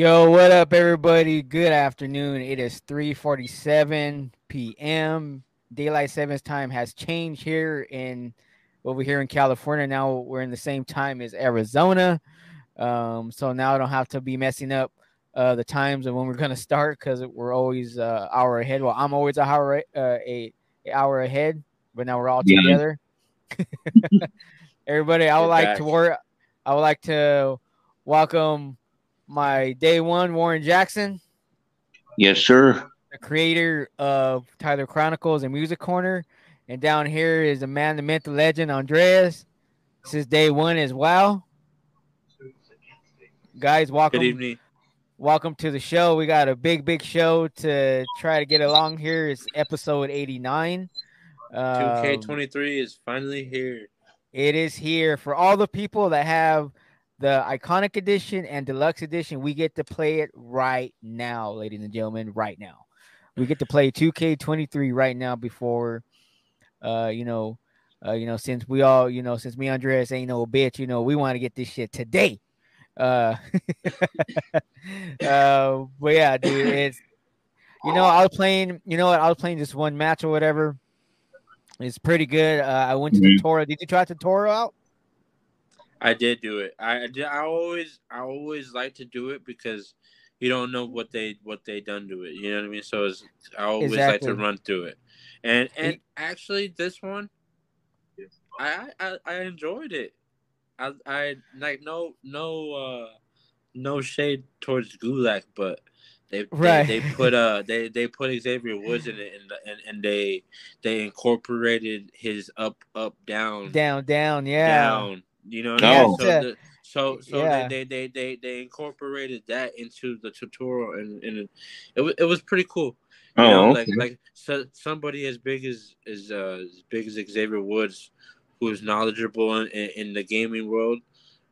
Yo, what up, everybody? Good afternoon. It is 3:47 p.m. Daylight savings time has changed here in over here in California. Now we're in the same time as Arizona, um, so now I don't have to be messing up uh, the times and when we're gonna start because we're always uh, hour ahead. Well, I'm always a hour uh, a, a hour ahead, but now we're all Yeah. together. Everybody, I would like back. to work. I would like to welcome my day one Warren Jackson, Yes, sir. the creator of Tyler Chronicles and Music Corner, and down here is the man, the myth, the legend, Andreas. This is day one as well. Guys, welcome Good evening. welcome to the show. We got a big, big show to try to get along here. It's episode 89. Um, 2K23 is finally here. it is here for all the people that have the iconic edition and deluxe edition. We get to play it right now, ladies and gentlemen, right now. We get to play 2K23 right now before, uh, you know, uh, you know, since we all, you know, since me, and Andreas ain't no bitch, you know, we want to get this shit today. Uh, uh, but yeah, dude, it's you know, I was playing, you know what, I was playing just one match or whatever. It's pretty good. Uh, I went to the Mhm. Toro. Did you try the Toro out? I did do it. I I did- I always I always like to do it because you don't know what they what they done to it. You know what I mean? So it's, I always like to run through it. And and actually this one I I, I enjoyed it. I I like no no uh no shade towards Gulak, but they Right. they, they put uh they they put Xavier Woods in it and and, and they they incorporated his up up down Down, down, yeah. down. You know what Yeah, I mean? So, the, so, so yeah. they, they, they, they, they incorporated that into the tutorial, and, and it was it was pretty cool. You Oh, know, okay. like like so, somebody as big as as uh, as big as Xavier Woods, who is knowledgeable in, in, in the gaming world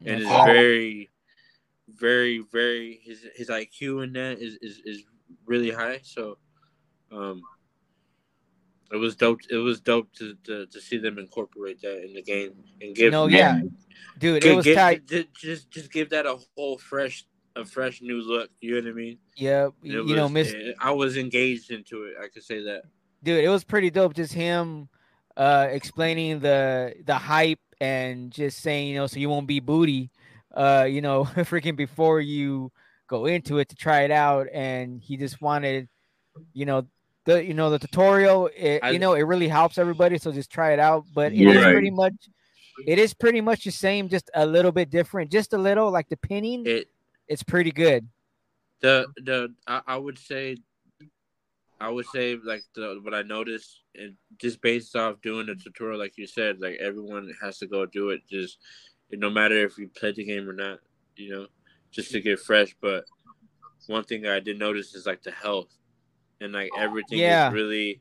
and is That's right. very, very, very his his IQ in that is is, is really high. So, um, it was dope. It was dope to, to, to see them incorporate that in the game and give No, yeah, dude, it was give- tight. Just, just give that a whole fresh, a fresh new look. You know what I mean? It you know, Miss, eh, I was engaged into it. I could say that. dude, it was pretty dope. Just him, uh, explaining the the hype and just saying, you know, so you won't be booty, uh, you know, freaking before you go into it to try it out, and he just wanted, you know. The, you know the tutorial it, I- you know it really helps everybody so just try it out but it is Right. pretty much it is pretty much the same just a little bit different just a little like the pinning It it's pretty good the the I, I would say, I would say like the what I noticed and just based off doing the tutorial, like you said, like everyone has to go do it. Just no matter if you played the game or not, you know, just to get fresh. But one thing I did notice is like the health and like everything Yeah. is really,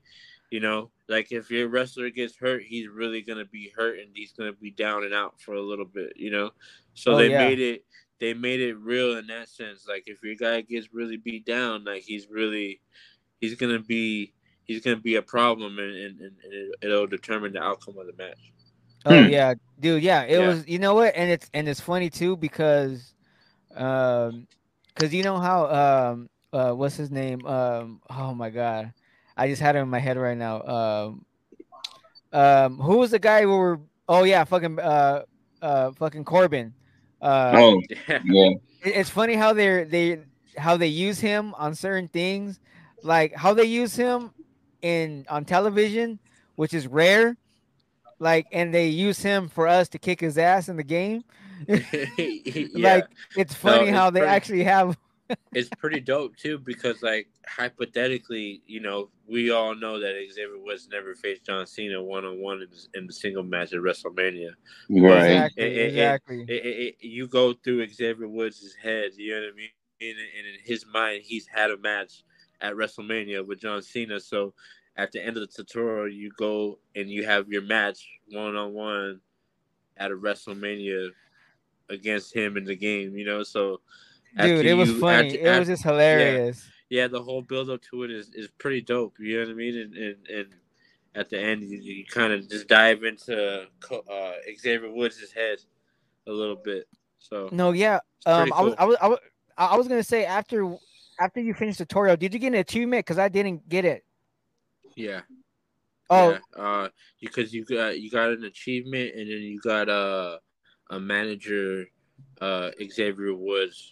you know, like if your wrestler gets hurt, he's really gonna be hurt and he's gonna be down and out for a little bit, you know. So Oh, they yeah. made it. They made it real in that sense. Like if your guy gets really beat down, like he's really, he's gonna be, he's gonna be a problem, and, and, and it, it'll determine the outcome of the match. Oh Hmm. yeah, dude. Yeah, it Yeah. was. You know what? And it's and it's funny too because, um, because you know how um uh what's his name um oh my god, I just had it in my head right now. Um, um, who was the guy who were? Oh yeah, fucking uh uh fucking Corbin. Uh, Oh, Yeah, yeah. it- it's funny how they're they how they use him on certain things, like how they use him in on television, which is rare. Like, and they use him for us to kick his ass in the game. yeah. Like, it's funny it's how they pretty- actually have. It's pretty dope too because like hypothetically, you know, we all know that Xavier Woods never faced John Cena one on one in the single match at WrestleMania. Right. Exactly. It- it- it- exactly. It, it, it, you go through Xavier Woods' head, you know what I mean? And, and in his mind, he's had a match at WrestleMania with John Cena. So at the end of the tutorial, you go and you have your match one on one at a WrestleMania against him in the game, you know? So Dude, it was you- funny. after- it was just hilarious. yeah, the whole build up to it is, is pretty dope. You know what I mean? And and, and at the end, you, you kind of just dive into uh, Xavier Woods' head a little bit. So No, yeah. Um, I was. I was, I was, I, was gonna say after after you finished the tutorial, did you get an achievement? Because I didn't get it. Yeah. Oh, Yeah, uh, because you got you got an achievement, and then you got a a manager, uh, Xavier Woods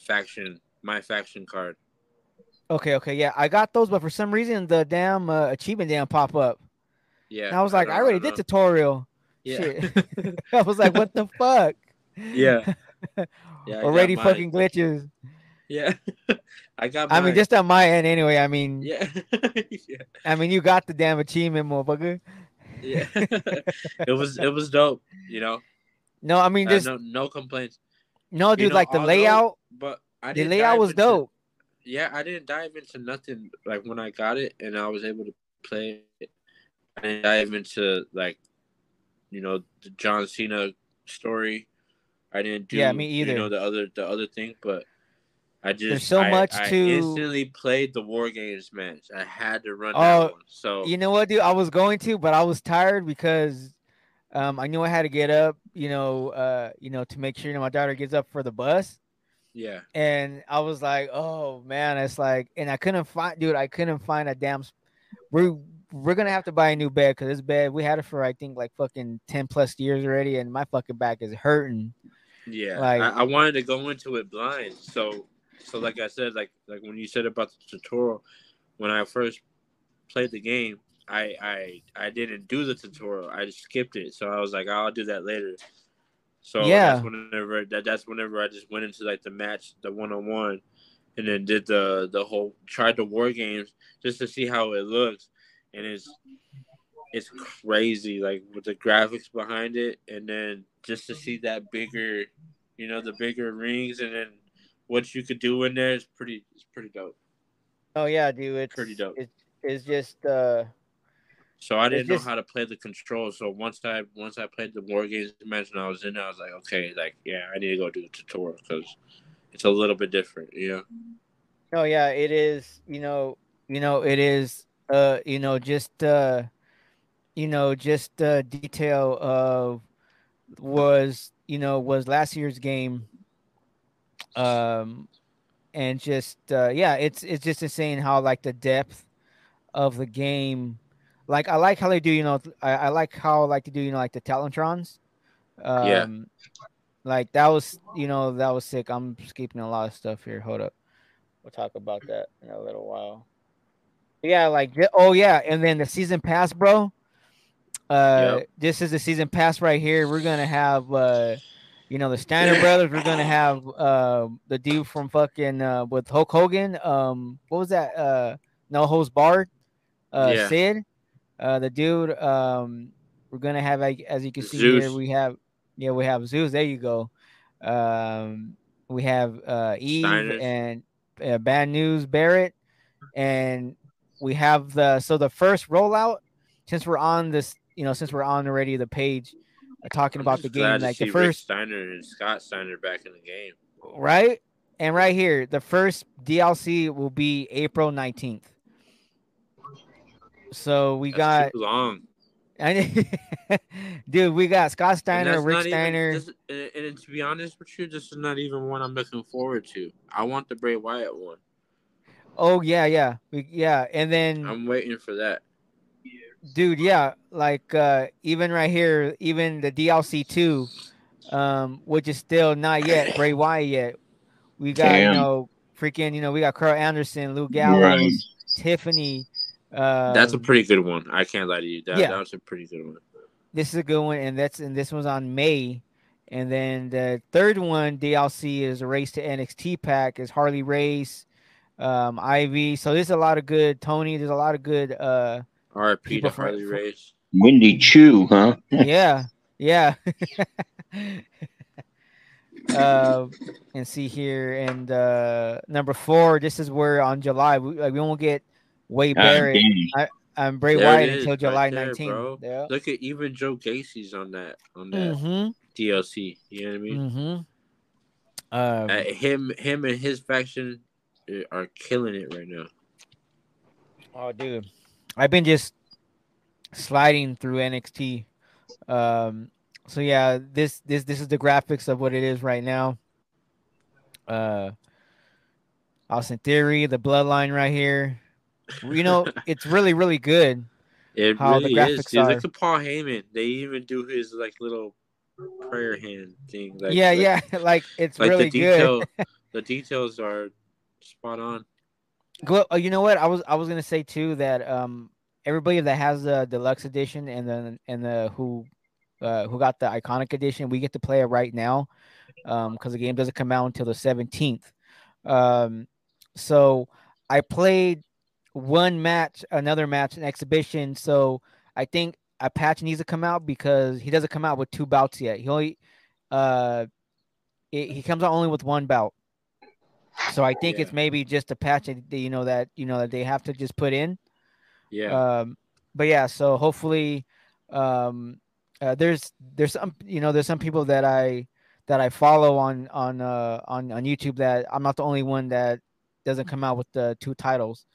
faction, my faction card. okay, okay, yeah, I got those, but for some reason the damn uh, achievement didn't pop up. Yeah, And I was like, I, don't- already don't did tutorial. Yeah, Shit. I was like, what the fuck? yeah, yeah. Already fucking glitches. Yeah, I got. I mean, just on my end anyway. I mean, yeah, yeah, I mean, you got the damn achievement, motherfucker. yeah. it was it was dope. You know, No, I mean, Uh, no no complaints. No, you dude. know, like the although- layout, But I the layout was into- dope. yeah, I didn't dive into nothing like when I got it and I was able to play it. I didn't dive into like, you know, the John Cena story. I didn't do Yeah, me either. You know the other the other thing, but I just There's so I- much I to- instantly played the War Games match. I had to run Oh, that one. So You know what, dude? I was going to, but I was tired because um, I knew I had to get up. You know, uh, you know, to make sure you know, my daughter gets up for the bus. yeah, and I was like, "Oh man, it's like," and I couldn't find, dude. I couldn't find a damn. sp- We're we're gonna have to buy a new bed because this bed we had it for I think like fucking ten plus years already, and my fucking back is hurting. yeah. Like- I, I wanted to go into it blind. So so like I said, like like when you said about the tutorial, when I first played the game, I I I didn't do the tutorial. I just skipped it. So I was like, I'll do that later. So Yeah. that's whenever that that's whenever I just went into like the match, the one on one, and then did the the whole tried the war games just to see how it looks, and it's it's crazy like with the graphics behind it, and then just to see that bigger, you know, the bigger rings, and then what you could do in there is pretty it's pretty dope. Oh yeah, dude, it's Pretty dope. It's, it's just uh, So I didn't just- know how to play the controls. So once I once I played the war games and I was in I was like, okay, like yeah, I need to go do the tutorial because it's a little bit different, you know. oh yeah, it is. You know, you know, it is. Uh, you know, just uh, you know, just uh, detail of was you know was last year's game. Um, and just uh, yeah, it's it's just insane how like the depth of the game. Like I like how they do, you know, I, I like how I like to do, you know, like the Talentrons. Um, Yeah. Like that was, you know, that was sick. I'm skipping a lot of stuff here. Hold up, we'll talk about that in a little while. Yeah, like oh yeah, and then the season pass, bro. Uh, Yep. this is the season pass right here. We're gonna have uh, you know, the Steiner brothers. We're gonna have uh, the dude from fucking uh, with Hulk Hogan. Um, what was that? Uh, No Holds Barred. Uh, Yeah. Sid. Uh, the dude. Um, we're gonna have like, as you can see here, we have yeah, we have Zeus. There you go. Um, we have uh Eve Steiners. and uh, Bad News Barrett, and we have the so the first rollout. Since we're on this, you know, since we're on already the page, uh, talking I'm about the game, like the see Rick first Steiner and Scott Steiner back in the game. right? And right here, the first DLC will be April 19th. So we That's got, too long. dude, we got Scott Steiner, that's Rick not even- Steiner. this- and, and to be honest with you, this is not even one I'm looking forward to. I want the Bray Wyatt one. oh yeah, yeah, we, yeah. And then, I'm waiting for that. dude, yeah, like uh even right here, even the DLC two, um, which is still not yet Bray Wyatt yet. We got you know freaking you know we got Karl Anderson, Luke Gallows, Right. Tiffany. Uh, That's a pretty good one. I can't lie to you. That, yeah. that was a pretty good one. this is a good one, and that's and this one's on May. And then the third one DLC is a race to NXT pack is Harley Race, um, Ivy. So there's a lot of good Tony. There's a lot of good uh RP People to from- Harley from- Race. Wendy Choo, huh? yeah, yeah. uh, and see here, and uh, number four. This is where on July we like, we won't get Wade God Barrett damn. and Bray There Wyatt is, until right July there, 19th. Yeah. Look at even Joe Gacy's on that on that Mm-hmm. DLC. You know what I mean? Mm-hmm. Um, Uh, him him and his faction uh, are killing it right now. Oh, dude, I've been just sliding through NXT. Um, so yeah, this this this is the graphics of what it is right now. Uh, Austin Theory, the Bloodline right here. You know, it's really really good. It How the really graphics is. Dude, are. look at Paul Heyman. They even do his like little prayer hand thing. Like, yeah, like, yeah, like it's Like really the good. the details are spot on. Well, uh, you know what? I was I was gonna say too that um everybody that has the deluxe edition and then and the who uh who got the iconic edition, we get to play it right now, um because the game doesn't come out until the seventeenth. Um, so I played one match, another match, an exhibition. So I think a patch needs to come out because he doesn't come out with two bouts yet. He only uh it, he comes out only with one bout. So I think it's maybe just a patch that you know that you know that they have to just put in. Yeah, Um, but yeah, so hopefully, um, uh, there's there's some you know there's some people that I that I follow on on uh on on YouTube that I'm not the only one that doesn't come out with the two titles.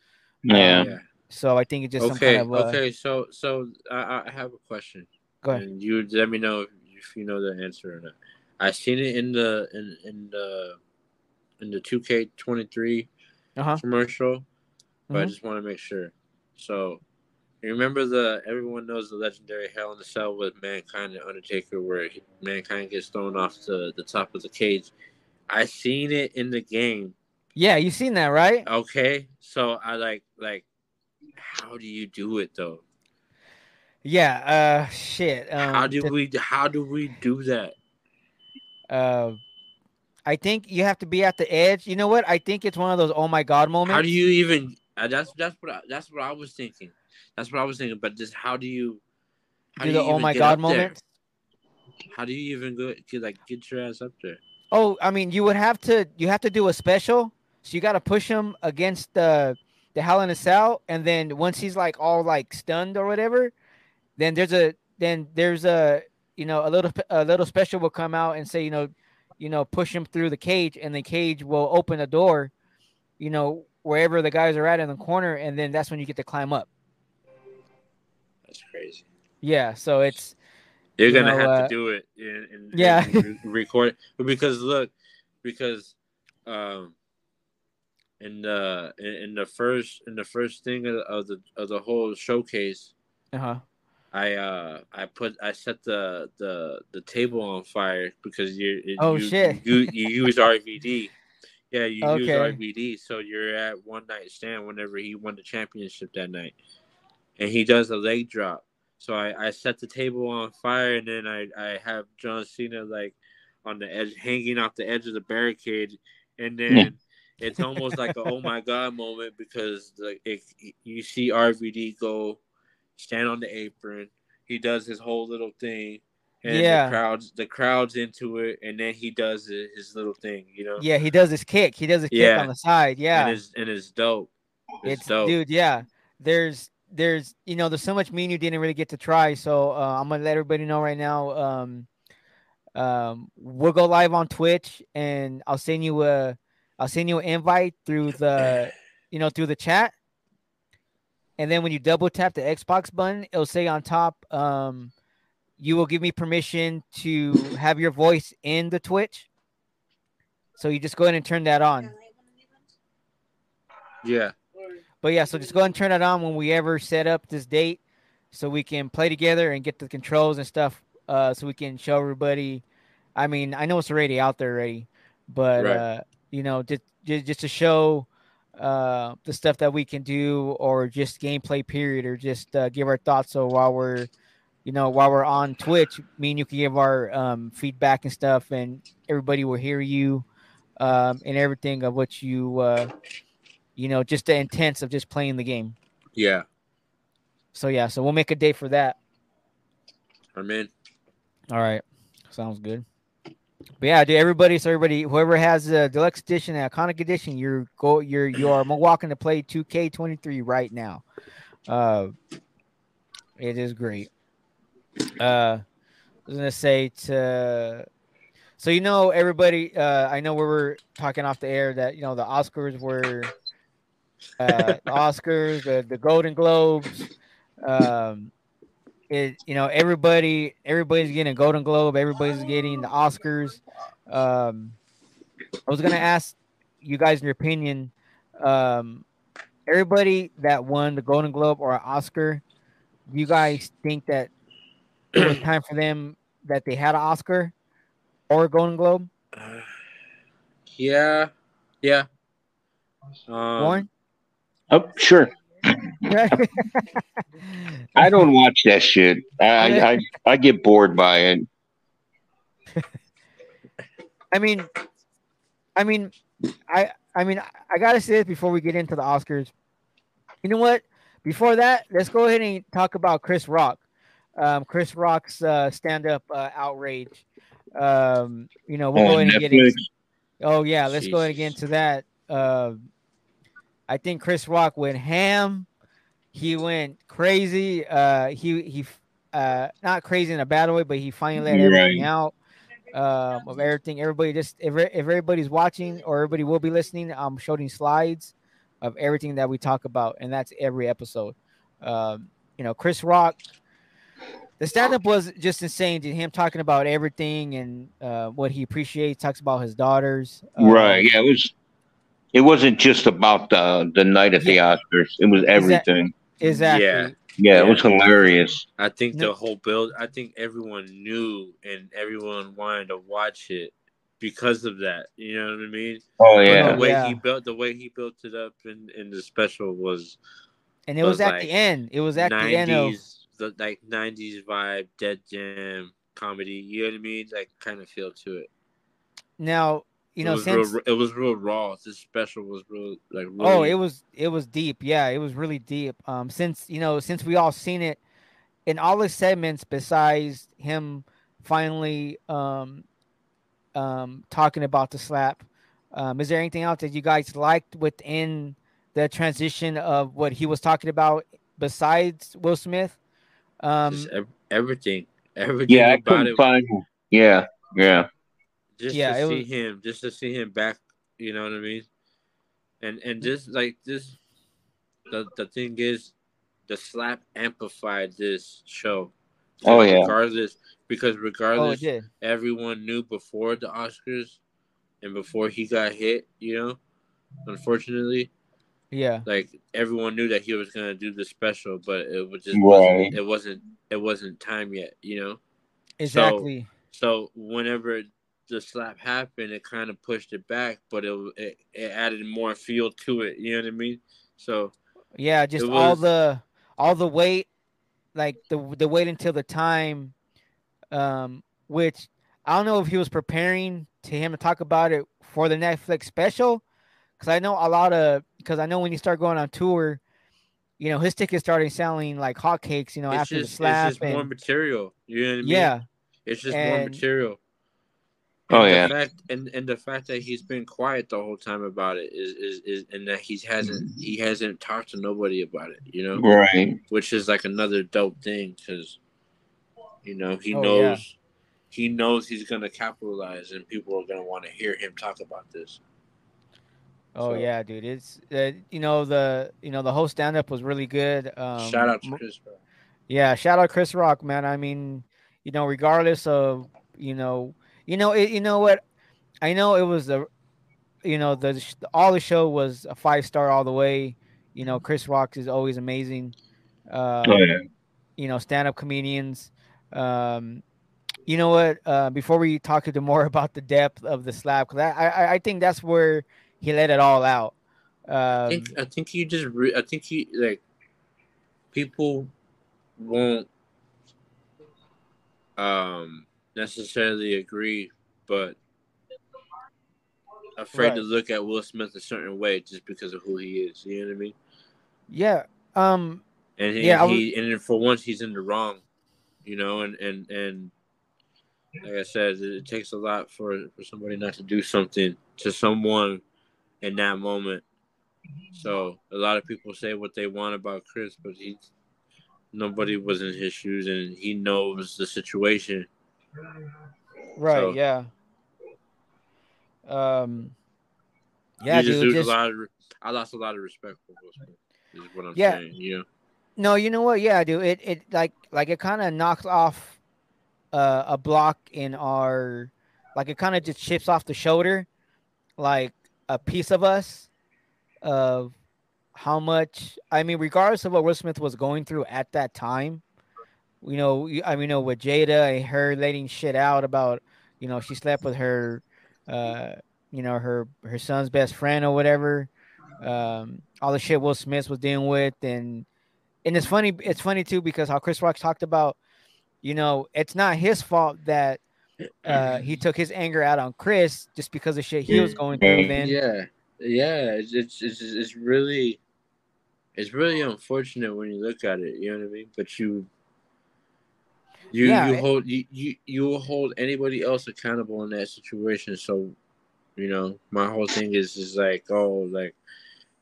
Yeah. Um, So I think it's just okay, some kind of uh, okay. So, so I, I have a question. Go ahead. And you let me know if, if you know the answer or not. I seen it in the in in the in the two K twenty three Uh-huh. commercial, but I Mhm. just want to make sure. So, you remember the everyone knows the legendary Hell in the Cell with Mankind and Undertaker, where he- Mankind gets thrown off the the top of the cage. I seen it in the game. Yeah, you seen that, right? Okay, so I like like, how do you do it though? Yeah. Uh, shit. Um, how do the- we how do we do that? uh, I think you have to be at the edge. You know what? I think it's one of those oh my god moments. How do you even? Uh, that's that's what I, that's what I was thinking. That's what I was thinking. But just how do you? How do you the oh my god up there? moment? How do you even go get like get your ass up there? Oh, I mean, you would have to you have to do a special. So you got to push him against the the Hell in a Cell, and then once he's like all like stunned or whatever, then there's a then there's a you know a little a little special will come out and say you know you know push him through the cage, and the cage will open a door, you know wherever the guys are at in the corner, and then that's when you get to climb up. That's crazy. Yeah, so it's You're You gonna know, have uh, to do it and, and yeah. and re- record because look, because um, in the in, in the first in the first thing of, of the of the whole showcase, uh huh I uh I put I set the the the table on fire because you Oh, you, shit. you you use RVD. Yeah, you use RVD, so you're at one night stand whenever he won the championship that night, and he does a leg drop. So I, I set the table on fire, and then I, I have John Cena like on the edge, hanging off the edge of the barricade, and then Yeah. It's almost like a oh my god moment because like it, you see RVD go stand on the apron, he does his whole little thing, and Yeah. the crowds the crowds into it, and then he does his, his little thing, you know, yeah he does his kick. He does a kick on the side. Yeah. And it's and it's dope. It's, it's dope. dude yeah. There's there's you know there's so much mean you didn't really get to try. So uh, i'm gonna let everybody know right now um um we'll go live on twitch and i'll send you a i'll send you an invite through the you know through the chat and then when you double tap the xbox button it'll say on top um you will give me permission to have your voice in the twitch so you just go ahead and turn that on Yeah, But yeah, so just go ahead and turn it on when we ever set up this date so we can play together and get the controls and stuff uh so we can show everybody. I mean, I know it's already out there already, but Right. uh you know, just just, to show uh the stuff that we can do or just gameplay period or just uh, give our thoughts so while we're you know while we're on Twitch, me and you can give our um feedback and stuff and everybody will hear you um and everything of what you uh you know, just the intents of just playing the game. yeah, So yeah, so we'll make a date for that. I'm in. All right, sounds good. But yeah, dude, everybody, so everybody, whoever has the deluxe edition, and iconic edition, you're go, you're you are walking to play 2K23 right now. Uh, it is great. Uh, I was gonna say to, so you know, everybody, uh, I know we were talking off the air that you know the Oscars were, uh, the Oscars, the the Golden Globes, um, it you know everybody everybody's getting a golden globe everybody's getting the oscars um i was gonna ask you guys your opinion Um, everybody that won the Golden Globe or Oscar, do you guys think that it was time for them that they had an Oscar or a Golden Globe? Uh, yeah, yeah. Um, Warren? Oh, sure. I don't watch that shit. I, I I get bored by it. I mean, I mean, I I mean, I gotta say this before we get into the Oscars. You know what? Before that, let's go ahead and talk about Chris Rock. Um, Chris Rock's uh, stand-up uh, outrage. Um, you know, we'll Oh, go ahead and get into. Oh yeah, let's go ahead and get into that. Uh, I think Chris Rock went ham. He went crazy. Uh, he he, uh, not crazy in a bad way, but he finally let everything Right. out um, of everything. Everybody just if, if everybody's watching or everybody will be listening, I'm showing slides of everything that we talk about, and that's every episode. Um, you know, Chris Rock. The stand-up was just insane. To him talking about everything and uh, what he appreciates. Talks about his daughters. Um, right. Yeah, it was. It wasn't just about the the night at the Oscars. It was everything. Exactly. Yeah. Yeah, it was hilarious. I think the whole build. I think everyone knew and everyone wanted to watch it because of that. You know what I mean? Oh But yeah. the way Yeah. he built, the way he built it up in, in the special was And it was, was at like the end. It was at the end of the like nineties vibe, Def Jam comedy. You know what I mean? Like kind of feel to it. now. You it know, was since real, it was real raw. This special was real, like really, oh, it was it was deep. Yeah, it was really deep. Um, since you know, since we all seen it in all the segments, besides him finally um um talking about the slap. Um, is there anything else that you guys liked within the transition of what he was talking about besides Will Smith? Um, just ev- everything, everything Yeah, I couldn't it. find. Yeah, yeah. Just Yeah, to see was- him, just to see him back. You know what I mean? And and mm-hmm. just like this, the the thing is, the slap amplified this show. Oh, yeah. Regardless, because oh, regardless, did. everyone knew before the Oscars, and before he got hit. You know, unfortunately, Yeah, like everyone knew that he was gonna do the special, but it was just Right. wasn't, it wasn't it wasn't time yet. You know. exactly. So whenever the slap happened, it kind of pushed it back, but it, it it added more feel to it. You know what I mean? So Yeah, just It all the all the wait, like the the wait until the time, um, which I don't know if he was preparing to him to talk about it for the Netflix special, because I know a lot of because I know when you start going on tour, you know his tickets started selling like hotcakes, you know, after just the slap. it's just more material. You know what I mean? yeah, it's just more material. Oh, And the yeah. fact, and and the fact that he's been quiet the whole time about it is is, is and that he hasn't he hasn't talked to nobody about it. You know, Right. which is like another dope thing because you know he Oh, knows he knows he's gonna capitalize and people are gonna want to hear him talk about this. oh So- yeah, dude, it's uh, you know the you know the whole stand up was really good. Um, Shout out to Chris. Rock. Yeah, shout out Chris Rock, man. I mean, you know, regardless of you know, you know, it, you know what, I know it was the, you know, the all the show was a five star all the way. You know, Chris Rock is always amazing. Uh, Oh yeah. You know, stand up comedians. Um, you know what? Uh, before we talk to them more about the depth of the slap, because I, I I think that's where he let it all out. Um, I think I think you just re- I think you like people won't um necessarily agree, but afraid to look at Will Smith a certain way just because of who he is. You know what I mean? yeah. Um, And he, Yeah, he and for once he's in the wrong, you know, and and and like I said, it, it takes a lot for for somebody not to do something to someone in that moment. So a lot of people say what they want about Chris, but he nobody was in his shoes, and he knows the situation. Right. So- yeah. Um. Yeah, just dude. just- of. I lost a lot of respect for Will Smith. Is what I'm Yeah. saying. Know. No, you know what? Yeah, dude. It it like like it kind of knocks off uh, a block in our like it kind of just chips off the shoulder, like a piece of us. of how much I mean, regardless of what Will Smith was going through at that time, you know, I mean, you know, with Jada and her letting shit out about, you know, she slept with her, uh, you know, her her son's best friend or whatever, um, all the shit Will Smith was dealing with, and and it's funny, it's funny too because how Chris Rock talked about, you know, it's not his fault that uh, he took his anger out on Chris just because of shit he was going through. Then yeah, yeah, it's, it's it's it's really it's really unfortunate when you look at it. You know what I mean? But you you Yeah, you it- hold you, you you will hold anybody else accountable in that situation. So you know, my whole thing is is like oh like.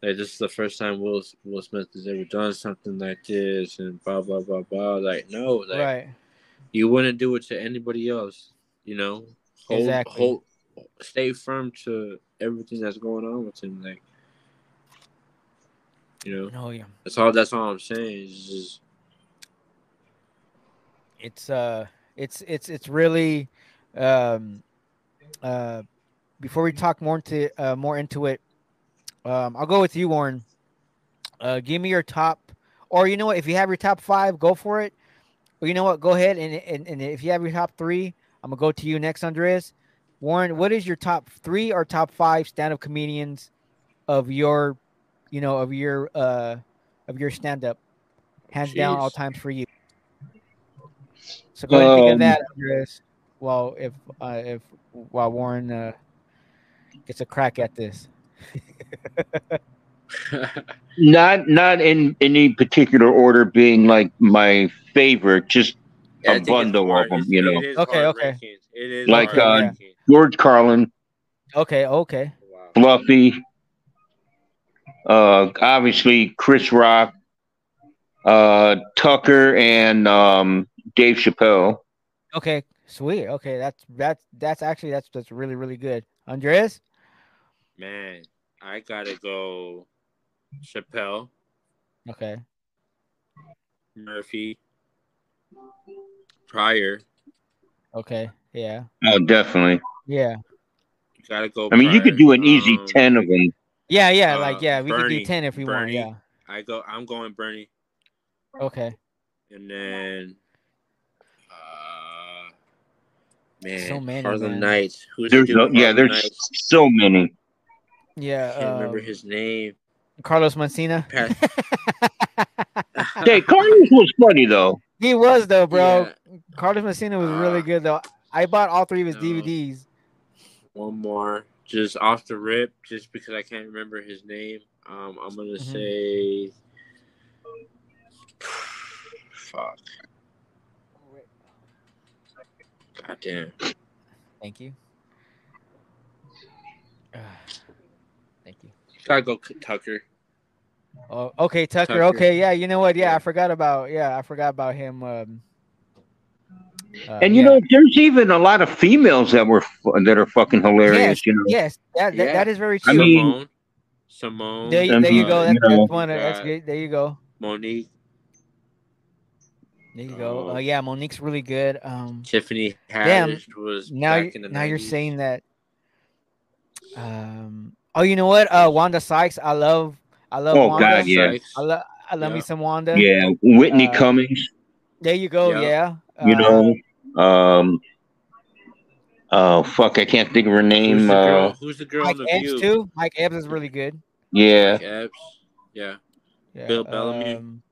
Like this is the first time Will Will Smith has ever done something like this, and blah blah blah blah. Like no, like right, you wouldn't do it to anybody else. You know, hold, Exactly. hold, stay firm to everything that's going on with him. Like, you know, oh yeah. that's all. That's all I'm saying. Is just it's uh it's it's it's really um uh before we talk more into uh more into it um i'll go with you warren. Uh give me your top or you know what if you have your top five go for it. Or you know what go ahead and and, and if you have your top three i'm gonna go to you next andres warren what is your top three or top five stand-up comedians of your you know of your uh of your stand-up? Hands down all Jeez. times for you so go ahead and think of Um, that, Andres. Well, if uh, if while Warren uh, gets a crack at this, Not not in any particular order being like my favorite, just I A think it's bundle of hard. them, you know. it is Okay, hard okay. It is Like, hard uh, rankings. George Carlin, okay, okay, Fluffy, uh, obviously Chris Rock, uh, Tucker, and um, Dave Chappelle. okay, sweet. Okay, that's that's that's actually that's that's really really good. Andres, Man, I gotta go. Chappelle, okay, Murphy, Pryor. okay, yeah, Oh, definitely. yeah, Gotta go. I mean, you could do an easy Um, ten of them. yeah, yeah. Uh, like yeah, we could do ten if we want. Yeah, I go. I'm going Bernie, okay. and then. Uh, man, So many, Harlem man. Nights. Who's There's no, with yeah, Harlem there's Nights? so many. Yeah, I can't remember um, his name. Carlos Mencia. Pat- Hey, Carlos was funny though. he was though, bro. Yeah. Carlos Mencia was really Uh, good though. I bought all three of his no. DVDs. One more, just off the rip, just because I can't remember his name. Um, I'm gonna Mhm. say, fuck, goddamn. Thank you. Thank you. Gotta go Tucker. Oh, okay, Tucker. Tucker. Okay, yeah. You know what? Yeah, Yeah. I forgot about. Yeah, I forgot about him. Um, uh, And you yeah. know, there's even a lot of females that were that are fucking hilarious. yes, You know, yes, that, that, Yeah. that is very true. I true. mean- Simone, Simone, there, you- there you uh, go. you That's, know, that's one. That's uh, good. There you go. Mo'Nique, There you go. uh, Uh, yeah, Mo'Nique's really good. Um, Tiffany Damn, Haddish was now, back you- in the now you're 90s. saying that. Um. Oh, you know what? Uh, Wanda Sykes. I love. I love Oh, Wanda. God, yeah. Sykes. I love. I love me some Wanda. yeah, Whitney Uh, Cummings. There you go. Yeah. Yeah. You Uh, know, um, oh fuck, I can't think of her Who's name. the girl? Uh, Who's the girl Mike on the Epps view? too. Mike Epps is really good. yeah, Mike Epps. Yeah. Yeah. Bill Bellamy. um,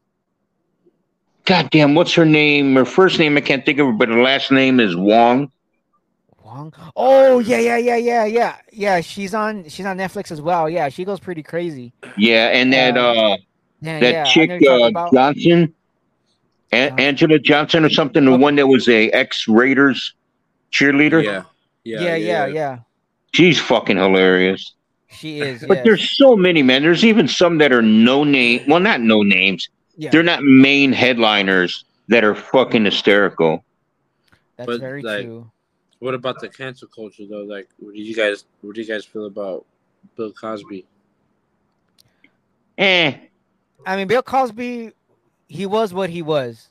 goddamn, what's her name? Her first name I can't think of, her, but her last name is Wong. Wong. Oh yeah, yeah, yeah, yeah, yeah, yeah. She's on. She's on Netflix as well. Yeah, she goes pretty crazy. Yeah, and that Uh, uh, Yeah, that yeah. Chick know you're talking uh, about. Johnson, A- Johnson. Anjelah Johnson or something, the Okay. one that was a ex Raiders cheerleader. Yeah. Yeah. yeah, yeah, yeah. She's fucking hilarious. She is. But yes. there's so many, man. There's even some that are no name. Well, not no names. Yeah, They're not main headliners that are fucking hysterical. that's but, very like, true. What about the cancel culture though? Like, what do you guys? What do you guys feel about Bill Cosby? Eh. I mean, Bill Cosby, he was what he was.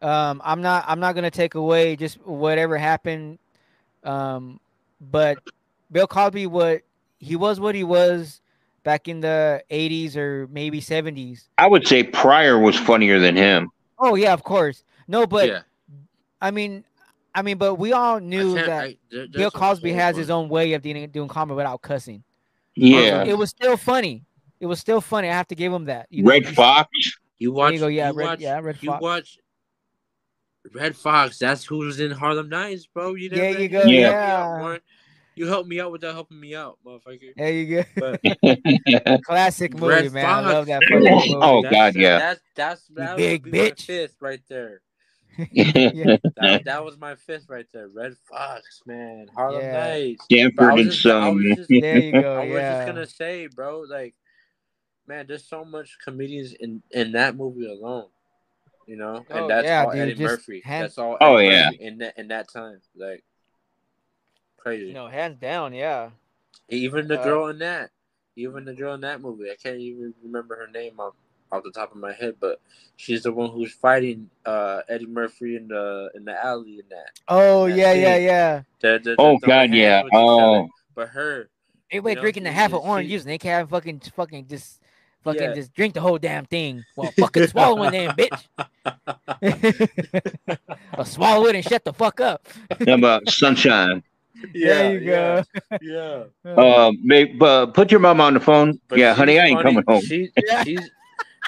Um, I'm not. I'm not gonna take away just whatever happened. Um, but Bill Cosby, what he was, what he was. Back in the 80s or maybe 70s. I would say Pryor was funnier than him. Oh yeah, of course. No, but yeah. I mean, I mean, but we all knew that I- there- Bill Cosby whole has his own way of doing, doing comedy without cussing. Yeah. Um, it was still funny. It was still funny. I have to give him that. You Red he's- Fox. You watch. you go, yeah, you Red- watch, yeah, Red you Fox. watch. Redd Foxx. That's who's in Harlem Nights, bro. You There never- you go, helped me Yeah. Out, You helped me out without helping me out, motherfucker. There you But go. Classic movie, Red man. I love that fucking oh, movie. Oh, that's- God, yeah. That's that's that big would be my bitch. fist right there. Yeah. That, that was my fist right there. Redd Foxx, man. Harlem Yeah. Nights. But Sanford and just- I Son. was just- There you go. I was yeah. just gonna say, bro, like, man, there's so much comedians in in that movie alone, you know, and Oh, that's yeah, all dude, Eddie Murphy. hand- That's all. Oh, Eddie yeah. Murphy in that in that time, like, crazy. No, hands down, yeah. Even the Uh, girl in that, even the girl in that movie, I can't even remember her name off, off the top of my head, but she's the one who's fighting uh Eddie Murphy in the in the alley in that. Oh That yeah, yeah, scene. yeah. The- the- the Oh throwing God, yeah. with each other. Oh, but her, Everybody know, drinking the half of she- orange juice and they can't fucking fucking just fucking Yeah. just drink the whole damn thing. while fucking swallowing it, then, bitch. or swallow it and shut the fuck up. how about Sunshine? There you go. Yeah. Uh, babe, uh, put your mom on the phone. But yeah, honey, I ain't funny. coming home. She, Yeah. she's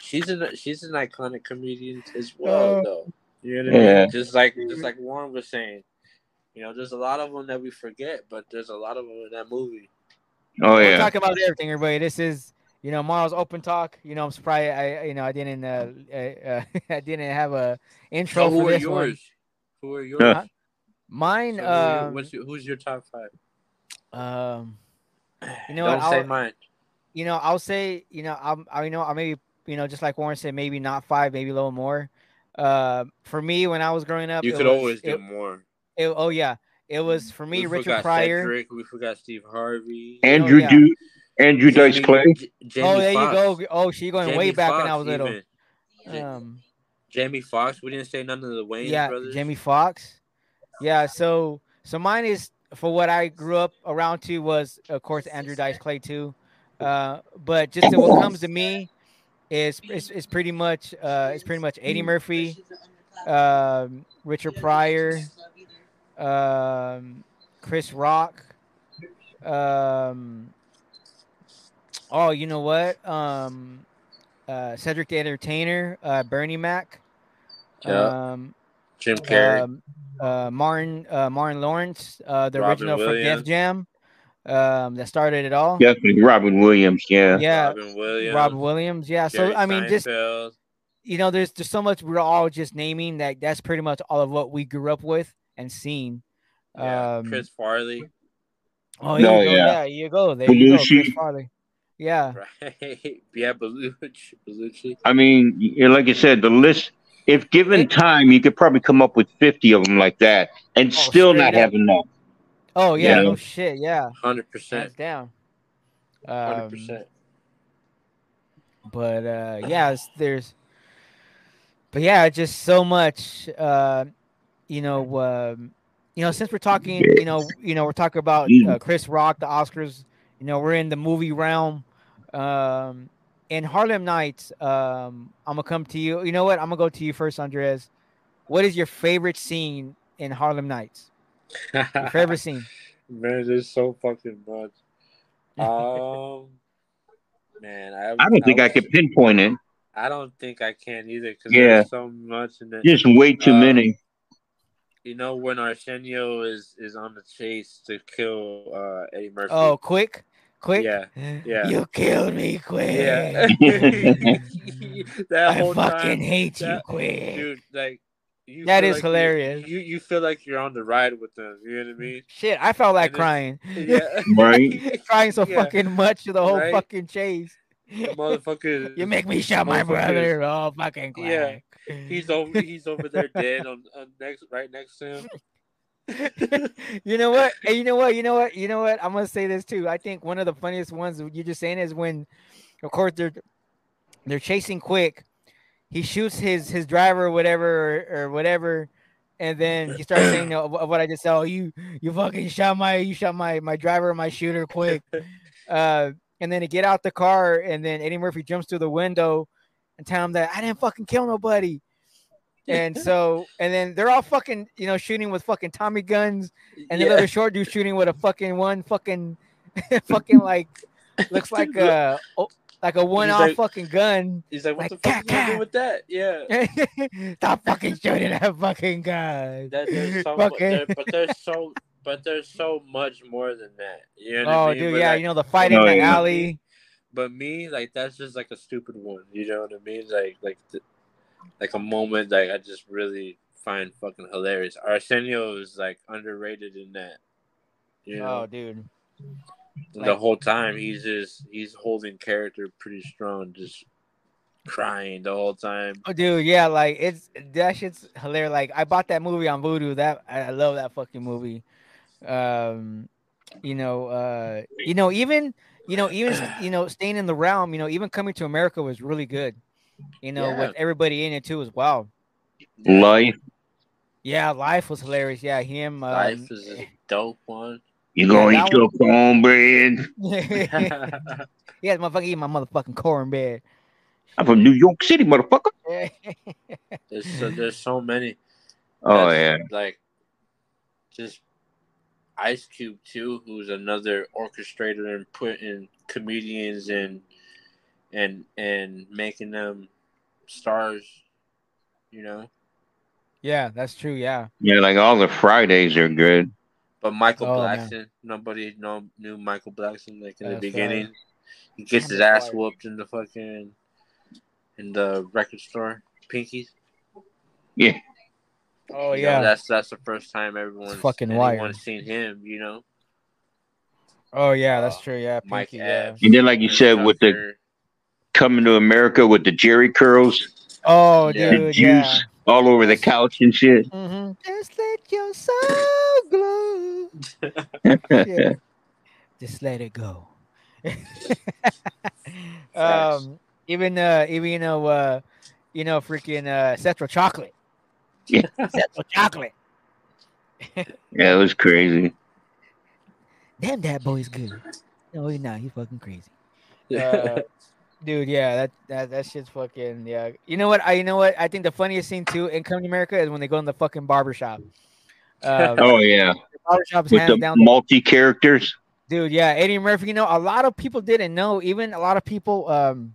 she's an she's an iconic comedian as well, Uh, though. You know what I Yeah. mean? Just like just like Warren was saying, you know, there's a lot of them that we forget, but there's a lot of them in that movie. Oh We're yeah. talking about everything, everybody. This is you know Marl's open talk. You know I'm surprised I you know I didn't uh, uh, uh I didn't have a intro So who for are this yours? one. Who are yours? Yeah. Mine, So who your- um, what's your, who's your top five? um, you know Don't what? say I'll, mine. you know I'll say you know I'm I you know I maybe you know just like Warren said maybe not five maybe a little more. Uh, for me when I was growing up, You could was- always do it- more. it- oh yeah, it was for me we Richard Pryor. Cedric, we forgot Steve Harvey. Andrew yeah. Du- Andrew Dice Jamie- Clay. J- Jamie Oh, there Foxx. you go. Oh, she going way Jamie back when I was little. even. Um, Jamie Foxx. We didn't say none of the Wayans yeah, brothers. Jamie Foxx. Yeah, so so mine is for what I grew up around to was of course Andrew Dice Clay too. Uh, but just what comes to me is is, is pretty much uh it's pretty much Eddie Murphy, um, Richard Pryor, um, Chris Rock. Um, oh, you know what? Um, uh, Cedric the Entertainer, uh, Bernie Mac. Yeah. Um, Jim Carrey. um, uh, Martin uh, Martin Lawrence, uh, the Robin original from Def Jam, um, that started it all. Definitely Robin Williams. Yeah. Yeah, Robin Williams. Rob Williams. Yeah, so I mean, just you know, there's there's so much we're all just naming that that's pretty much all of what we grew up with and seen. Yeah, Um, Chris Farley. Oh, No, you go. yeah. Yeah, you go. There you go, Chris Farley. Yeah, Right. Yeah, Belushi. Belushi. I mean, like I said, the list. If given It- time, you could probably come up with fifty of them like that, and Oh, still not up. have enough. Oh yeah, Yeah. no shit. Yeah, Hundred hands percent. down. Hundred Um, percent. but uh yeah it's, there's but yeah just so much uh you know um you know since we're talking you know you know we're talking about uh, chris rock the oscars you know we're in the movie realm um in harlem nights um i'm gonna come to you you know what i'm gonna go to you first andres what is your favorite scene in harlem nights your favorite scene Man, there's so fucking much. Um, man, I, I don't think I would- could pinpoint it. I don't think I can either because Yeah. there's so much in it. Just way too Uh, many. You know when Arsenio is is on the chase to kill uh, Eddie Murphy. oh quick quick Yeah, yeah. you killed me quick yeah. that I fucking time, hate you, that- quick. dude. Like you That like hilarious. You you feel like you're on the ride with them. You know what I mean? Shit, I felt like And then- crying. Yeah. Right. crying so Yeah. fucking much to the whole Right? fucking chase. Motherfucker. You make me shout my motherfucker brother. Oh, fucking Yeah. He's over. He's over there dead on, on next, right next to him. you know what? Hey, you know what? You know what? You know what? I'm gonna say this too. I think one of the funniest ones you're just saying is when, of course, they're they're chasing quick. He shoots his his driver or whatever or, or whatever, and then he starts saying of, of what I just said. Oh, you you fucking shot my you shot my my driver my shooter quick. Uh, and then to get out the car, and then Eddie Murphy jumps through the window and tell him that I didn't fucking kill nobody. And so, and then they're all fucking, you know, shooting with fucking Tommy guns, and the Yeah. other short dude shooting with a fucking one fucking, fucking like, looks like a, oh, like a one-off like- fucking gun. He's like, what like, the fuck "Ka, you gonna ka." do with that? Yeah. Stop fucking shooting that fucking gun. That there's so Fucking- there, but there's so but there's so much more than that. You know what oh, I mean? dude, But yeah, like, you know the fight oh, in Oh, the alley. But me, like that's just like a stupid one. You know what I mean? Like like the, like a moment like I just really find fucking hilarious. Arsenio is like underrated in that. You know, Oh, dude. the whole time he's just he's holding character pretty strong, just crying the whole time. Oh, dude, yeah, like it's that shit's hilarious. Like I bought that movie on Vudu. That I I love that fucking movie. Um, you know, uh, you know, even you know, even you know, staying in the realm. You know, even coming to America was really good. You know, Yeah. with everybody in it too as well. Life. Yeah, life was hilarious. Yeah, him. Um, Life is a dope one. You gonna Yeah, eat that your cornbread? yeah, motherfucker, eat my motherfucking cornbread. I'm from New York City, motherfucker. There's so, there's so many. Oh That's, yeah. like just Ice Cube too, who's another orchestrator and putting comedians and and and making them stars. You know, yeah, that's true. Yeah. Yeah, like all the Fridays are good. but Michael Oh, man. Blackson, nobody know, knew Michael Blackson like in That's the right. beginning. He gets his ass whooped in the fucking in the record store, Pinkies. Yeah. Oh You know, yeah. that's that's the first time everyone's fucking anyone's wired. seen him. You know, Oh yeah, that's uh, true. Yeah, Mike Pinky, yeah. And then, like you said, with the Tucker. Coming to America with the Jheri curls, Oh, Yeah. the juice yeah. all over the couch and shit. hmm Just let your soul glow. Yeah. Just let it go. um, even uh, even you know, uh, you know, freaking uh, Sexual Chocolate. Yeah. Sexual Chocolate. Yeah, it was crazy. Damn, that boy's good. No, he's not. He's fucking crazy. Uh, dude, yeah, that that that shit's fucking yeah. You know what? I you know what? I think the funniest scene too in Coming to America is when they go in the fucking barbershop. Um, Oh yeah, the barbershop's with the down. multi characters. Dude, yeah, Eddie Murphy. You know, a lot of people didn't know. Even a lot of people, um,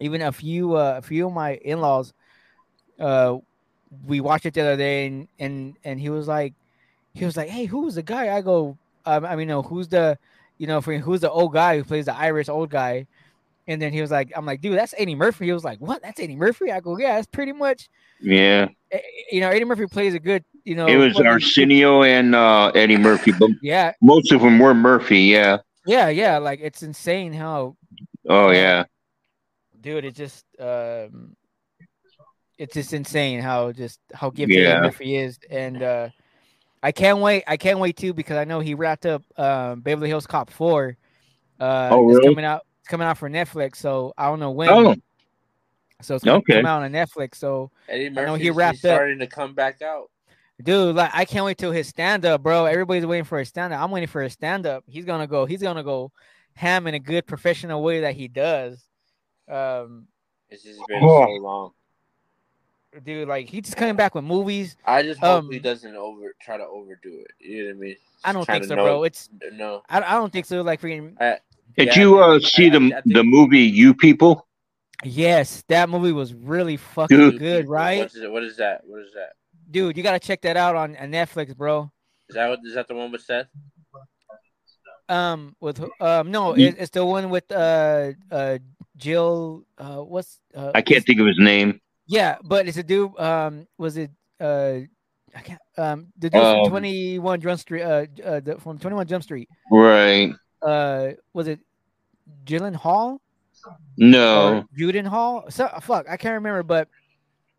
even a few, uh, a few of my in-laws, uh, we watched it the other day, and and and he was like, he was like, hey, who was the guy? I go, um, I mean, no, who's the, you know, for who's the old guy who plays the Irish old guy? And then he was like, I'm like, dude, that's Eddie Murphy. He was like, what? That's Eddie Murphy? I go, yeah, that's pretty much. Yeah, eh, You know, Eddie Murphy plays a good, you know. it was Arsenio and uh, Eddie Murphy, but Yeah, most of them were Murphy. Yeah. yeah, yeah. Like it's insane how Oh yeah. dude it just um it's just insane how just how gifted Yeah. Eddie Murphy is and uh I can't wait I can't wait too because I know he wrapped up um Beverly Hills Cop 4 uh Oh, really? coming out it's coming out for Netflix so I don't know when Oh. so it's gonna Okay. come out on Netflix so Eddie know Murphy he wrapped up- starting to come back out. dude like I can't wait till his stand up bro everybody's waiting for his stand up I'm waiting for his stand up he's gonna go he's gonna go ham in a good professional way that he does um It's just been Oh. so long. dude like he's just coming back with movies I just hope Um, he doesn't over try to overdo it. You know what I mean? I don't think so, know- bro. It's no. I, I don't think so. Like freaking Did Yeah, you uh think- see the I- I think- the movie You People? yes, that movie was really fucking Dude. good, right, What is, it? what is that? What is that? dude? You gotta check that out on, on Netflix, bro. Is that what? Is that the one with Seth? Um, with um, no, it, it's the one with uh uh Jill. Uh, what's uh, I can't think of his name. Yeah, but it's a dude. Um, was it uh? I can't. Um, the dude Um, from Twenty One Jump Street. Uh, uh the, from Twenty One Jump Street. Right. Uh, was it Jillian Hall? No. or Juden Hall. So fuck, I can't remember, but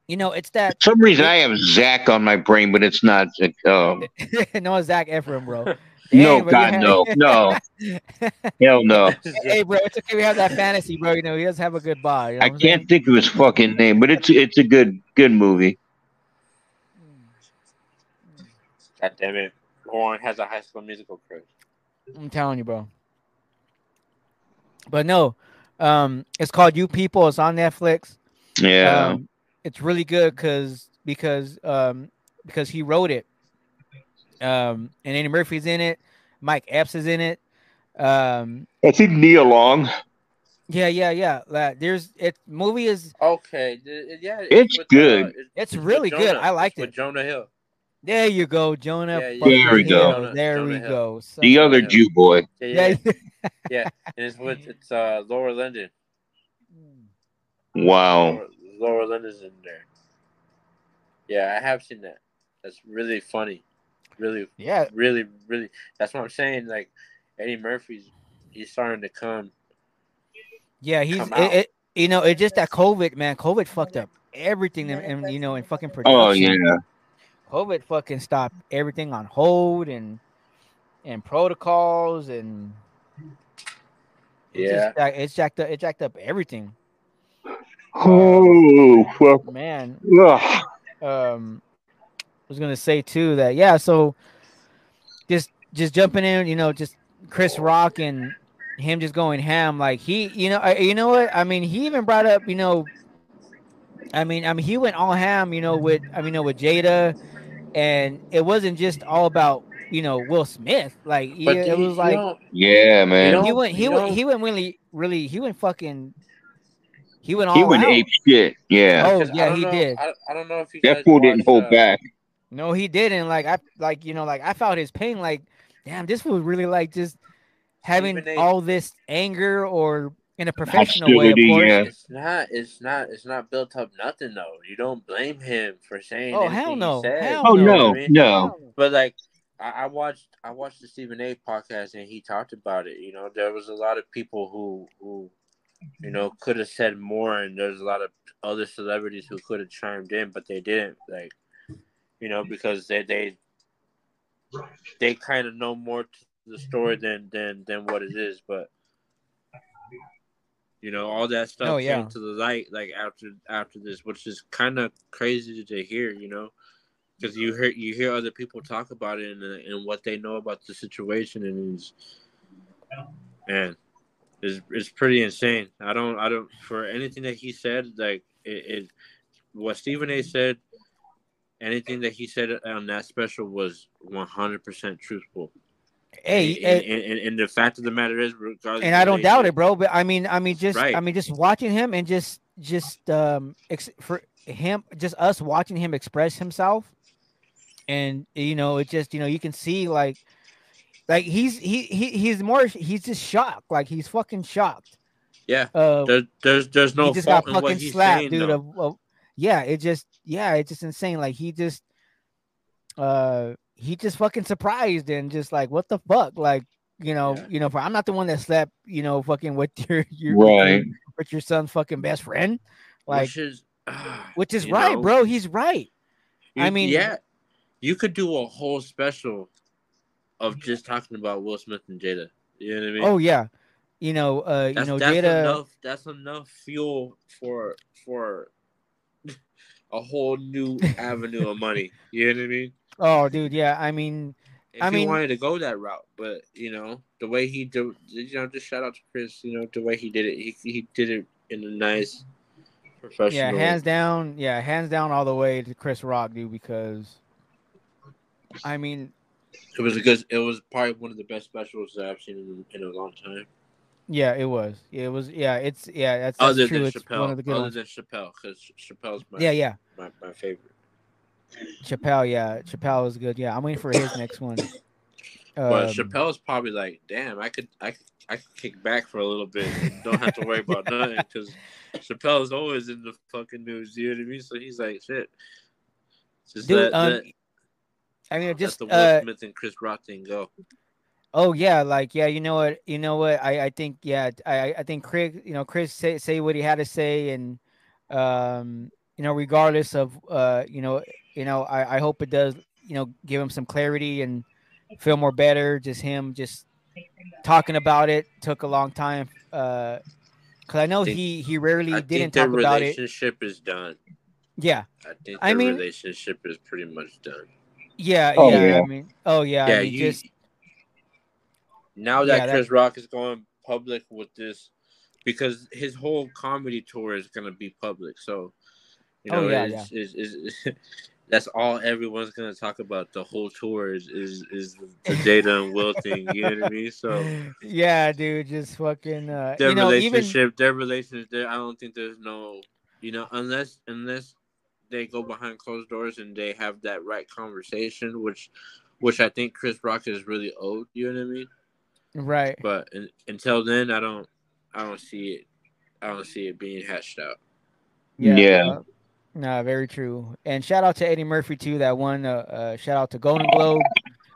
you know, it's that For some reason I have Zach on my brain, but it's not. Um, no Zac Efron, bro. no, Damn, bro, God, no, no, hell no. hey, bro, it's okay. We have that fantasy, bro. You know, he does have a good body. You know I can't think of his fucking name, but it's it's a good good movie. God damn it! Warren has a high school musical crush. I'm telling you, bro. But no, um, it's called You People. It's on Netflix. Yeah. Um, it's really good because because um because he wrote it. Um, and Eddie Murphy's in it. Mike Epps is in it. Um, I think Nia Long. yeah, yeah, yeah. Like, there's it. Movie is Okay, yeah, It's with, good. it's- It's really good. I liked it. with. Jonah Hill. There. You go, Jonah. Yeah, yeah, There we go. Hill. There Jonah we Hill. go. So- The other Yeah. Jew boy. Yeah, yeah, yeah. yeah. And it's with it's uh Lauren London. Wow. Laura, Lauren London's in there. Yeah, I have seen that. That's really funny. Really, yeah, really, really. That's what I'm saying. Like Eddie Murphy's, he's starting to come. yeah. He's Come it, out. it, you know it's just that COVID man. COVID fucked up everything, and, and you know in fucking production. Oh yeah. COVID fucking stopped everything on hold and and protocols and it Yeah. just, jack- it's jacked up. It jacked up everything, Oh fuck. man. Ugh. Um, I was gonna say too that yeah. So just just jumping in, you know, just Chris Rock and him just going ham. Like he, you know, I, you know what? I mean, he even brought up, you know, I mean, I mean, he went all ham, you know, with I mean, you know, with Jada, and it wasn't just all about you know Will Smith. Like he, it you- was you like don't- Yeah, man. he went he you went don't- he went really really he went fucking he went all he went out. ape shit. Yeah. Oh 'cause I yeah, don't he know- did. I, I don't know if you that guys fool didn't hold uh, back. No, he didn't. Like I like you know like I felt his pain. Like damn, this was really like just having all this anger or in a professional way, of Hostility, course. yeah. It's not. It's not. It's not built up nothing though. You don't blame him for saying. Oh, anything hell he no. said, Hell Oh no, I mean? no. But like, I, I watched. I watched the Stephen A. podcast and he talked about it. You know, there was a lot of people who who, you know, could have said more, and there's a lot of other celebrities who could have chimed in, but they didn't. Like, you know, because they they they kind of know more to the story than than than what it is, but. You know, all that stuff Oh, yeah. came to the light like after after this, which is kind of crazy to hear. You know, because you hear you hear other people talk about it and, and what they know about the situation, and it's man, it's it's pretty insane. I don't I don't for anything that he said like it, it what Stephen A. said. Anything that he said on that special was one hundred percent truthful. Hey, and, and, and, and, the fact of the matter is, regardless, and I don't doubt it, bro. But I mean, I mean, just Right. I mean, just watching him and just just um ex- for him, just us watching him express himself, and you know, it just you know you can see like like he's he he he's more he's just shocked, like he's fucking shocked. Yeah, Uh, there, there's there's no he just got fucking slapped, saying, dude. Of, of- yeah, it just yeah, it's just insane. Like he just uh he just fucking surprised and just like what the fuck, like you know, Yeah. you know, for I'm not the one that slept, you know, fucking with your your Right. with your son's fucking best friend, like which is ah, which is right, know, bro. He's right. I mean- yeah, you could do a whole special of just talking about Will Smith and Jada. You know what I mean? Oh yeah, you know, uh, you know, that's Jada. enough. That's enough fuel for for a whole new avenue of money. You know what I mean? Oh, dude, yeah. I mean, If I he mean- wanted to go that route, but you know the way he did, you know, just shout out to Chris. You know the way he did it. He he did it in a nice, professional. yeah, hands down, yeah, hands down all the way to Chris Rock, dude. Because, I mean, It was a good. It was probably one of the best specials that I've seen in, in a long time. Yeah, it was. It was. Yeah, it's yeah. That's, that's Other true. than It's Chappelle, one of the good other ones. than Chappelle, because Chappelle's my Yeah, yeah. my, my favorite. Chappelle. Yeah, Chappelle is good. Yeah, I'm waiting for his next one. But Um, Chappelle's probably like, damn, I could I I could kick back for a little bit. and Don't have to worry about nothing because Chappelle's always in the fucking news. You know what I mean? So he's like, shit. Just Dude, let, um, let, I mean, let just the Will uh, Smith and Chris Rock thing go. oh yeah, like yeah, you know what, you know what, I I think yeah, I I think Chris, you know, Chris say say what he had to say, and um, you know, regardless of uh, you know, you know, I I hope it does, you know, give him some clarity and feel more better. Just him just talking about it took a long time. Uh, because I know Think- he he rarely I didn't think talk about it. relationship is done. Yeah, I think I mean- relationship is pretty much done. yeah, Oh, yeah, yeah. I mean, oh yeah, Yeah, I mean, you- just Now that Yeah, that- Chris Rock is going public with this because his whole comedy tour is gonna be public. So, you Oh, know, yeah, it's, Is, is, that's all everyone's gonna talk about. The whole tour is is, is the Jada and Will thing. You know what I mean? So yeah, dude, just fucking. Uh, their you know, even relationship, their relationship. There, I don't think there's no, you know, unless unless they go behind closed doors and they have that right conversation, which which I think Chris Rock is really owed. You know what I mean? right. But in, until then, I don't I don't see it. I don't see it being hashed out. Yeah. Uh, very true. And shout out to Eddie Murphy too. That one. Uh, uh shout out to Golden Globe.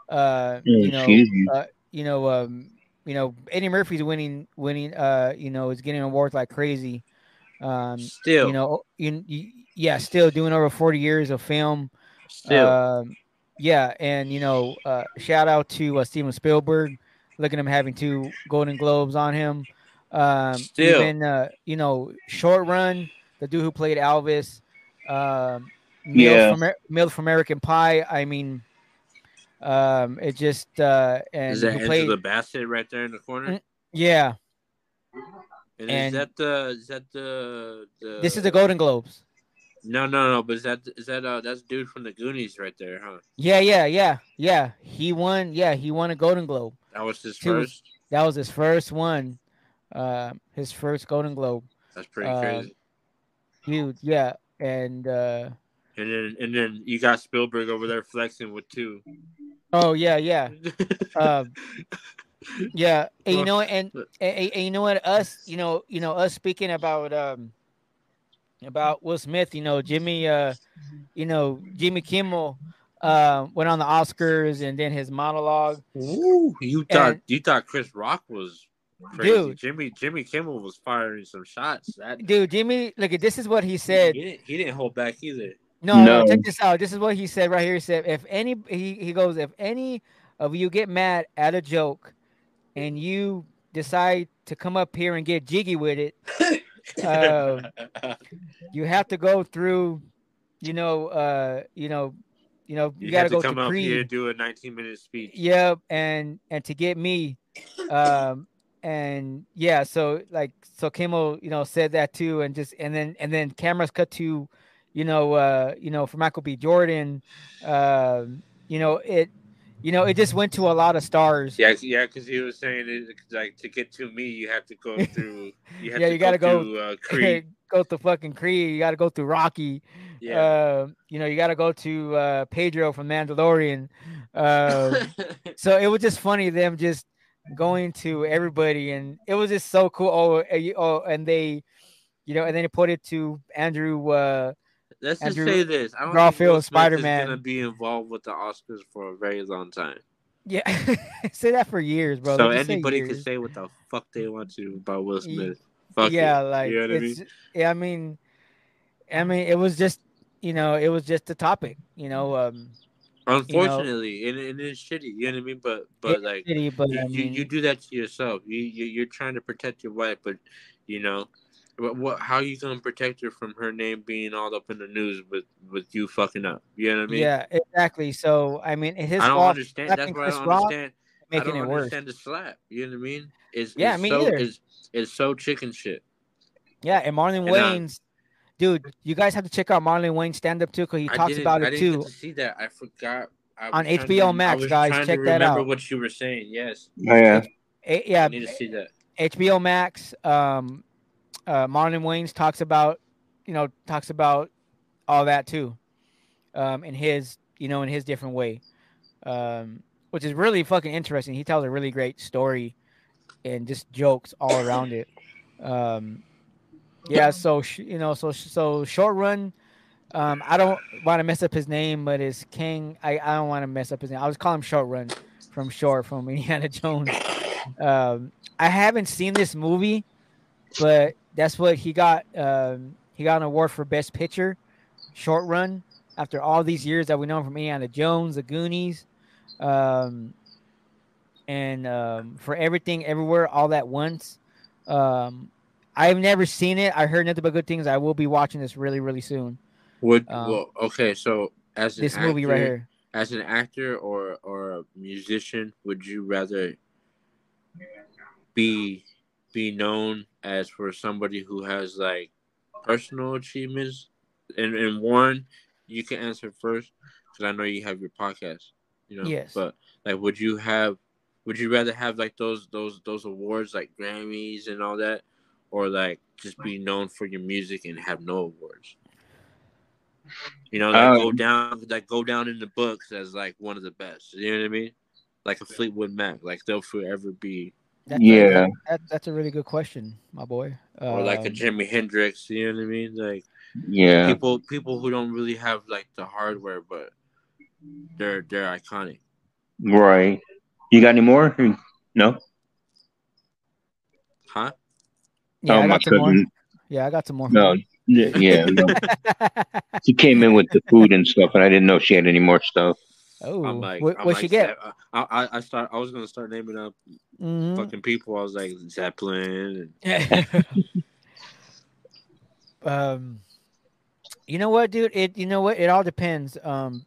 Uh, you know, you. uh, you know, um, you know, Eddie Murphy's winning, winning. Uh, you know, is getting awards like crazy. Um, Still, you know, you, you, yeah, still doing over forty years of film. still, Um, yeah, and you know, uh, shout out to uh, Steven Spielberg. Look at him having two Golden Globes on him. Um, Still. even uh, you know, Short Round, the dude who played Elvis. Um, Meal Yeah. from Meal from American Pie. I mean, um, it just uh, and is that who Angela played, Bassett right there in the corner? Mm, yeah. And, and- is that the is that the, the This is the Golden Globes. No, no, no. But is that is that uh that's dude from the Goonies right there, huh? Yeah, yeah, yeah, yeah. He won. Yeah, he won a Golden Globe. That was his Two- first. That was his first one. Uh, his first Golden Globe. That's pretty uh, crazy. Dude, yeah, and uh, And then and then you got Spielberg over there flexing with two. oh yeah, yeah, um, yeah. And, you know, and, and, and you know what? Us, you know, you know, us speaking about um about Will Smith. You know, Jimmy. Uh, you know, Jimmy Kimmel. Uh, went on the Oscars and then his monologue. Ooh, you thought And- you thought Chris Rock was crazy. Dude. Jimmy Jimmy Kimmel was firing some shots. That Dude, Jimmy, look at this is what he said. he didn't, he didn't hold back either. No, no, No. check this out. This is what he said right here. He said, if any, he, he goes, if any of you get mad at a joke and you decide to come up here and get jiggy with it, Um, you have to go through, you know, uh, you know, you know, you, you got had to go come to up here and do a 19 minute speech. Yep, and and to get me, um, and yeah, so like so Kimmel, you know, said that too, and just and then and then cameras cut to, you know, uh, you know, for Michael B. Jordan, um, you know, it, you know, it just went to a lot of stars. Yeah, yeah, because he was saying it like to get to me, you have to go through. You have Yeah, to you gotta go- through, uh, Creed. go through fucking Creed. You got to go through Rocky. Yeah. Uh, you know, you got to go to uh, Pedro from Mandalorian. Uh, so it was just funny them just going to everybody, and it was just so cool. Oh, uh, oh and they, you know, and then they put it to Andrew. Uh, Let's just say this: I don't Garfield, Smith Spider-Man. is gonna be involved with the Oscars for a very long time. yeah, say that for years, bro. so Just anybody can say what the fuck they want to about Will Smith. Fuck yeah, it. like you know I mean? Yeah, I mean, I mean, it was just, you know, it was just a topic, you know. Um, Unfortunately, and, and it's shitty. You know what I mean? But but it's like shitty, but you, I mean, you do that to yourself. You, you you're trying to protect your wife, but you know, what, what how you gonna protect her from her name being all up in the news with with you fucking up? You know what I mean? yeah, exactly. So I mean, his I don't fault understand. That's why I don't Rock, understand. I don't it worse. understand the slap. You know what I mean? It's Yeah, it's me so, neither. It's, it's so chicken shit. Yeah, and Marlon And, uh, Wayans, dude, you guys have to check out Marlon Wayans stand up too, because he talks didn't- about I it didn't too. get to see that. I forgot. I On was trying HBO to- Max, I was guys, trying check to that remember out. What you were saying? Yes, Oh, yeah. Eh, yeah, I need to see that. HBO Max. Um, uh, Marlon Wayans talks about, you know, talks about all that too, um, in his, you know, in his different way, um, which is really fucking interesting. He tells a really great story, and just jokes all around it. Um, yeah, so you know, so so Short Round. Um, I don't want to mess up his name, but it's King. I, I don't want to mess up his name. I was calling him Short Round from Short from Indiana Jones. Um, I haven't seen this movie, but that's what he got. Um, he got an award for Best Picture, Short Round. After all these years that we know him from Indiana Jones, The Goonies, um, and um, for everything, everywhere, all at once. Um, I've never seen it. I heard nothing but good things. I will be watching this really, really soon. Would Um, well, okay. So as an This movie right actor- here. as an actor or or a musician, would you rather be be known as for somebody who has like personal achievements? And and Warren, you can answer first because I know you have your podcast. You know, Yes. But like, would you have? Would you rather have like those those those awards like Grammys and all that, or like just be known for your music and have no awards? You know, like go Um, down, like go down in the books as like one of the best. You know what I mean? Like a Fleetwood Mac, like they'll forever be, That's Yeah. a, that, that's a really good question, my boy. or like a Um, Jimi Hendrix. You know what I mean? Like Yeah. people, people who don't really have like the hardware, but they're they're iconic. Right. You got any more? No. Huh? Yeah, oh, I my got some more. Yeah, I got some more. No. Yeah. yeah, no. She came in with the food and stuff, and I didn't know she had any more stuff. oh, I'm like, what, I'm what like, she get? I, I I start. I was gonna start naming up Mhm. fucking people. I was like Zeppelin. And, um, you know what, dude? It you know what? It all depends. Um,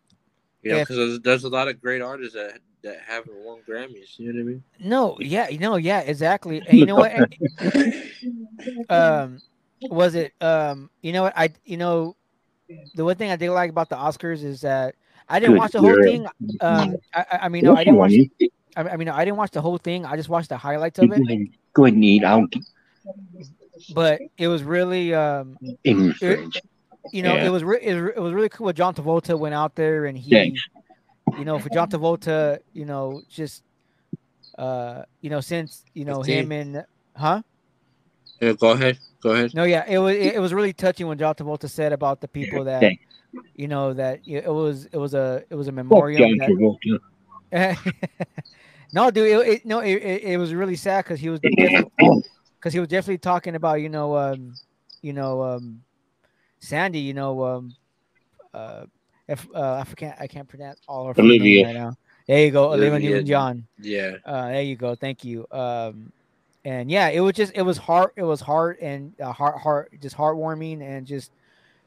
Yeah. because there's, there's a lot of great artists that that haven't won Grammys. You know what I mean? no, yeah, no, yeah, exactly. And you know what? um, was it? Um, you know what? I you know, the one thing I did like about the Oscars is that I didn't Good watch the whole girl. thing. Um, I, I- I mean, no, I didn't watch. I mean, I mean, I didn't watch the whole thing. I just watched the highlights of it. ahead, go ahead and eat. I'll But it was really, um, in your fridge. you know, Yeah. it was re- it, was- it was really cool. When John Travolta went out there and he, Thanks. You know, for John Travolta, you know, just, uh, you know, since you know him and, huh? Yeah, go ahead. Go ahead. No, yeah, it was it, it was really touching when John Travolta said about the people that, you know, that it was it was a it was a memorial. John that- Travolta. no, dude, it, it no, it, it, it was really sad because he was because he was definitely talking about you know um you know um Sandy, you know um uh if uh I can't I can't pronounce all her Olivia. right now. There you go, Olivia, John. Yeah. Uh, there you go. Thank you. Um, and yeah, it was just it was heart it was heart and uh, heart heart just heartwarming and just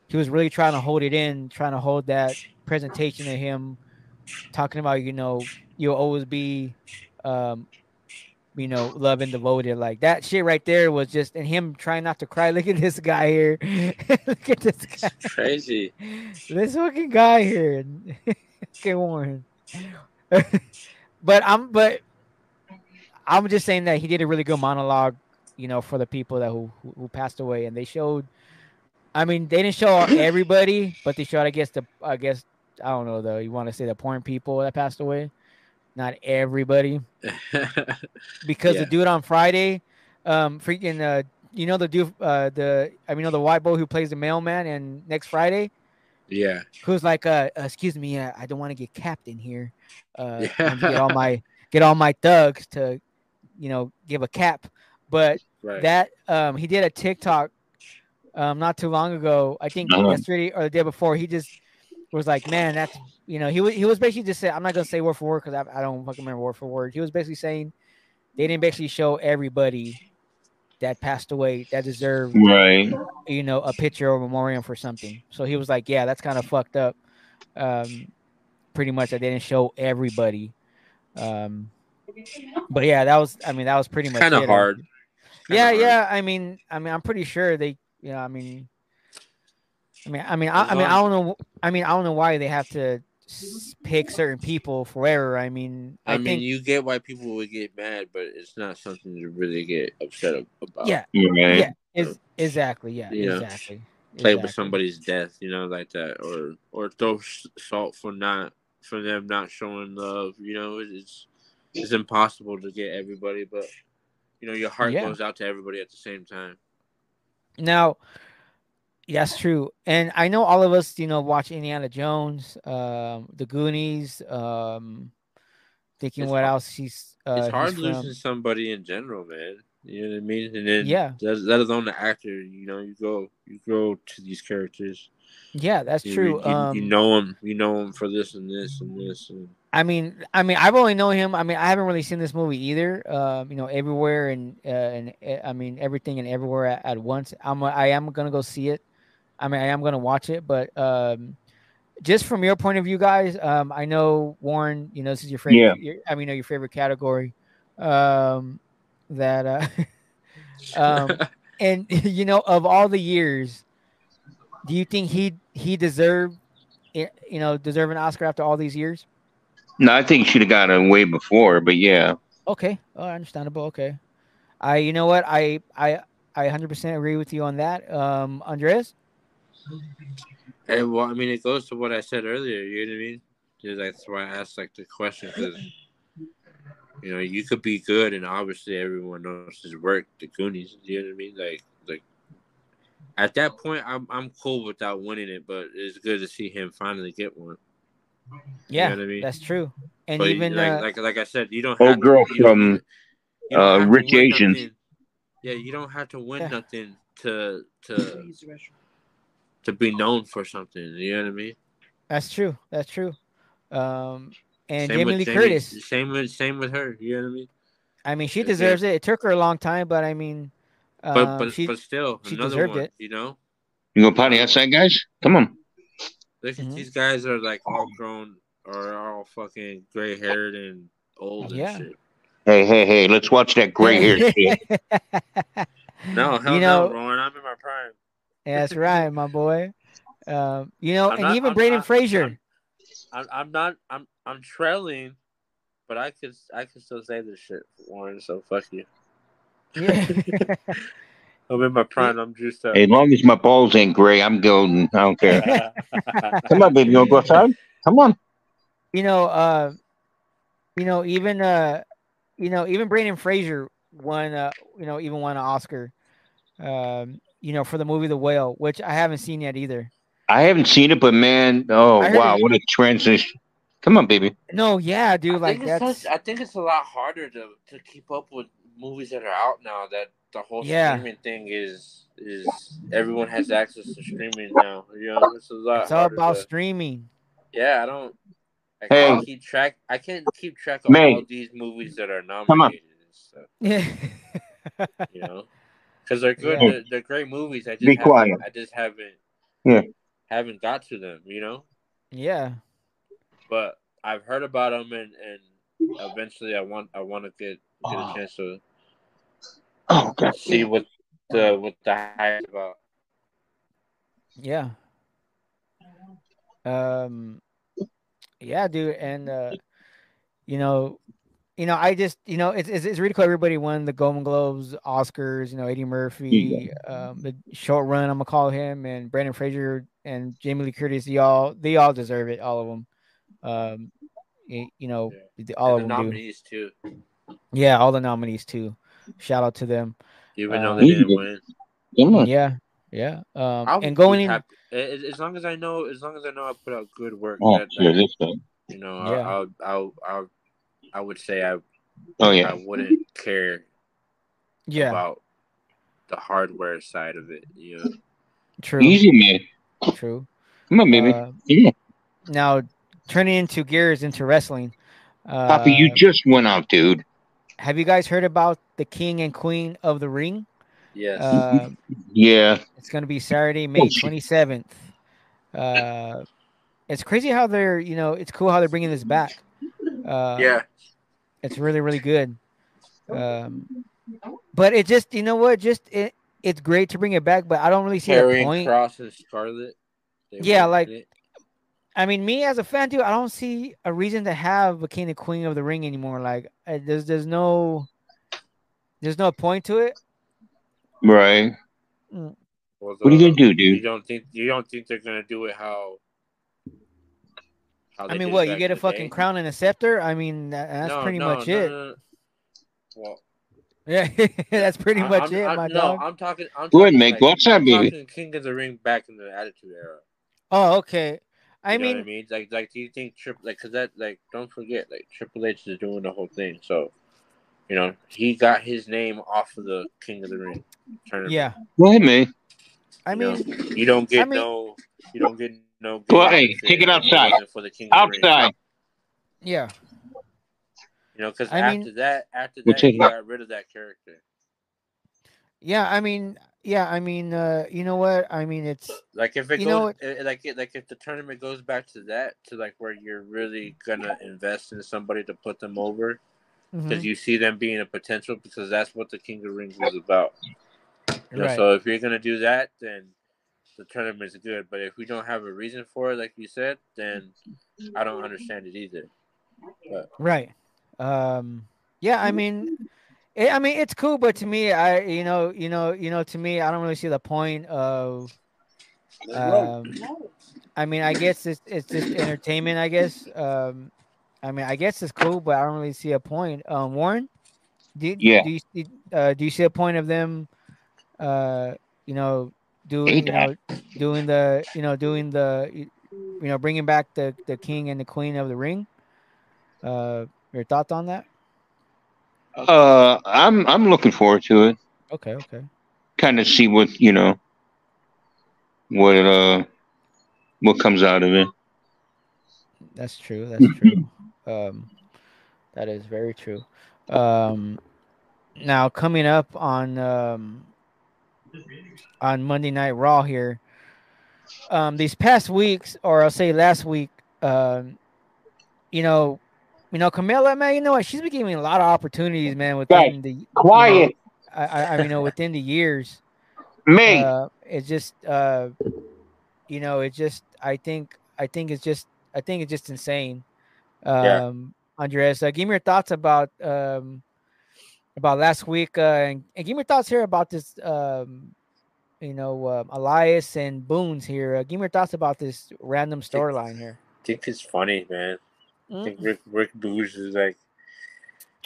he was really trying to hold it in, trying to hold that presentation of him talking about you know you'll always be um you know love and devoted like that shit right there was just and him trying not to cry look at this guy here look at this guy Crazy. this fucking guy here. Get Warren. but I'm but I'm just saying that he did a really good monologue, you know, for the people that who who, passed away, and they showed. I mean, they didn't show everybody, but they showed, I guess, the I guess I don't know though. You want to say the important people that passed away, not everybody, because Yeah. the dude on Friday, um, freaking, uh, you know the dude, uh, the I mean, you know the white boy who plays the mailman, and next Friday, yeah. who's like, uh, uh, excuse me, uh, I don't want to get capped in here. Uh, Yeah. get all my get all my thugs to, you know, give a cap. But Right. that um, he did a TikTok um, not too long ago. I think Uh-huh. yesterday or the day before. He just was like, man, that's you know, he was he was basically just saying, I'm not gonna say word for word because I, I don't fucking remember word for word. He was basically saying they didn't basically show everybody that passed away that deserved Right. you know, a picture or memoriam for something. So he was like, yeah, that's kind of fucked up. Um, pretty much, I didn't show everybody. Um, but yeah, that was, I mean, that was pretty much kind of hard. Kinda Yeah, hard. yeah. I mean, I mean, I'm pretty sure they, you know, I mean, I mean, I mean, I, I mean, I don't know. I mean, I don't know why they have to pick certain people forever. I mean, I, I, mean, think, you get why people would get mad, but it's not something to really get upset about. yeah, Right. yeah, is, exactly, yeah, Yeah. exactly. play with somebody's death, you know, like that, or or throw salt for not for them not showing love. You know, it's it's impossible to get everybody, but you know, your heart Yeah. goes out to everybody at the same time. Now, that's true, and I know all of us, you know, watch Indiana Jones, um, The Goonies, um, thinking It's what hard- else he's. Uh, it's hard losing from. somebody in general, man. You know what I mean? And then Yeah. let, let alone the actor. You know, you go you go to these characters. Yeah, that's You, true. You, um, you know him. You know him for this and this and this. And I mean, I mean, I've only known him. I mean, I haven't really seen this movie either. Um, you know, everywhere and uh, and uh, I mean everything and everywhere at, at once. I'm I am gonna go see it. I mean, I am gonna watch it, but um, just from your point of view, guys, um, I know Warren. You know, this is your favorite. Yeah. Your, I mean, know, your favorite category. Um, that uh, Um, and you know, of all the years, do you think he he deserved, you know, deserve an Oscar after all these years? No, I think he should have gotten way before, but yeah. Okay, oh, understandable. Okay, I, you know what, I, I, I 100% agree with you on that. Um, Andres. And well, I mean, it goes to what I said earlier. You know what I mean? Just that's why I asked like the question because you know you could be good, and obviously everyone knows his work. The Goonies. You know what I mean? Like, like at that point, I'm I'm cool without winning it, but it's good to see him finally get one. Yeah, know what I mean? that's true. And But even like, uh, like like I said, you don't. Old have to- girl you from, uh, Rich win Asians. nothing. Yeah, you don't have to win Yeah. nothing to to to be known for something. You know what I mean? that's true. That's true. Um, and Same Jamie with Lee Jamie- Curtis. Same with same with her. You know what I mean? I mean, she Yeah. deserves it. It took her a long time, but I mean, um, But but she, but still, she another deserved one. it. You know, You go potty outside, guys? Come on. Look, Mhm. these guys are like all grown or all fucking gray haired and old and Yeah. shit. Hey, hey, hey, let's watch that gray hair shit. No, hell You know- no, Rowan. I'm in my prime. That's right, my boy. Um, you know, I'm and not- even I'm- Brendan I'm- Fraser. I'm, I'm not. I'm I'm trailing, but I could I could still say this shit, Warren. So fuck you. Yeah. I'm in my prime. I'm juiced up. As long as my balls ain't gray, I'm golden. I don't care. Come on, baby. You want to go outside? Come on. you know, uh, you know, even uh, you know, even Brendan Fraser won, uh, you know, even won an Oscar, um, you know, for the movie The Whale, which I haven't seen yet either. I haven't seen it, but man, oh wow, what a transition! Come on, baby. No, yeah, dude, I like think it's that's such- I think it's a lot harder to to keep up with movies that are out now. That the whole Yeah. streaming thing is is everyone has access to streaming now. You know, it's a lot. it's all about to- streaming. Yeah, I don't. I Hey. can't keep track. I can't keep track of May. all these movies that are on. nominated. and stuff, Yeah. you know, because they're good. Yeah. They're, they're great movies. I just Be quiet. I just haven't. Yeah. Haven't got to them. You know, yeah. but I've heard about them, and and eventually I want I want to get get a Oh. chance to Oh God. see what the what the hype is about. Yeah. Um yeah, dude, and uh you know, you know, I just, you know, it's it's, it's really cool. Everybody won the Golden Globes, Oscars. You know, Eddie Murphy, um, the Short Round. I'm gonna call him, and Brendan Fraser and Jamie Lee Curtis. They all they all deserve it. All of them. Um, y- you know, the- all and of the them do. nominees too, Yeah, all the nominees too. Shout out to them. even Uh, though they didn't win. Come. Yeah, yeah. Um, I would and going in, as long as I know, as long as I know I put out good work. Oh, that, yeah, that, this guy. you know, Yeah. I, I'll, I'll, I'll, I would say I, Oh yeah. I wouldn't care yeah, about the hardware side of it. You know, true, Easy man. true. Come on, baby. Uh, yeah. now turning into gears into wrestling. Uh, Poppy, you just went out, dude. have you guys heard about the King and Queen of the Ring? yes, Uh, Yeah. it's going to be Saturday, May twenty seventh. Uh, it's crazy how they're you know it's cool how they're bringing this back. Uh, yeah, it's really really good. Um, but it just you know what just it it's great to bring it back, but I don't really see the Karrion point. Kross and Scarlett. Yeah, like- it. I mean, me as a fan, too, I don't see a reason to have a King and Queen of the Ring anymore. Like, uh, there's there's no there's no point to it. Right. Well, What are you gonna do, dude? You don't think you don't think they're gonna do it how? How I mean, what you get a fucking day? crown and a scepter? I mean, that's No, pretty no, much no, it. no, no. Well, Yeah, that's pretty I- much I'm, it, I'm, my no, dog. I'm talking. I'm Go ahead, talking Meg. Go outside, I'm baby. talking King of the Ring back in the Attitude Era. Oh, okay. I You know mean, what I mean, like, like, do you think Triple, like, cause that, like, don't forget, like, Triple H is doing the whole thing, so, you know, he got his name off of the King of the Ring tournament. yeah. Go ahead, man. I You know, mean, you don't get I mean- no, you don't get no. Well, hey, benefit take it outside. For the King of. Outside. yeah. You know, because after mean- that, after We'll that, take he out. got rid of that character. Yeah, I mean, yeah, I mean, uh, you know what? I mean, it's Like if it You know goes, eh, like it, like if the tournament goes back to that, to like where you're really gonna invest in somebody to put them over, because Mhm. you see them being a potential because that's what the King of Rings was about. You know, Right. So if you're gonna do that, then the tournament's good. But if we don't have a reason for it, like you said, then I don't understand it either. Right. Um. Yeah. I mean, it, I mean, it's cool, but to me, I, you know, you know, you know, to me, I don't really see the point of. Um, I mean, I guess it's it's just entertainment. I guess. Um, I mean, I guess it's cool, but I don't really see a point. Um, Warren, do you, Yeah. do you see, uh, do you see a point of them, uh, you know, doing you know, doing the you know doing the you you know bringing back the the king and the queen of the ring? Uh, your thoughts on that? Uh, I'm I'm looking forward to it. Okay, okay. Kind of see what you know, what uh, what comes out of it. That's true. That's true. Um, that is very true. Um, now coming up on um, on Monday Night Raw here. Um, these past weeks, or I'll say last week, um, you know, you know, Camilla, man, you know what? She's been giving a lot of opportunities, man. Within Right. the you Quiet, know, I, I, you know, within the years. me. uh, it's just uh, you know it's just i think i think it's just i think it's just insane Yeah. um andres uh, give me your thoughts about um about last week uh and, and give me your thoughts here about this um you know um, elias and Boogs here uh, give me your thoughts about this random storyline here I think it's funny, man. I Mm, think Rick Rick Boogs is like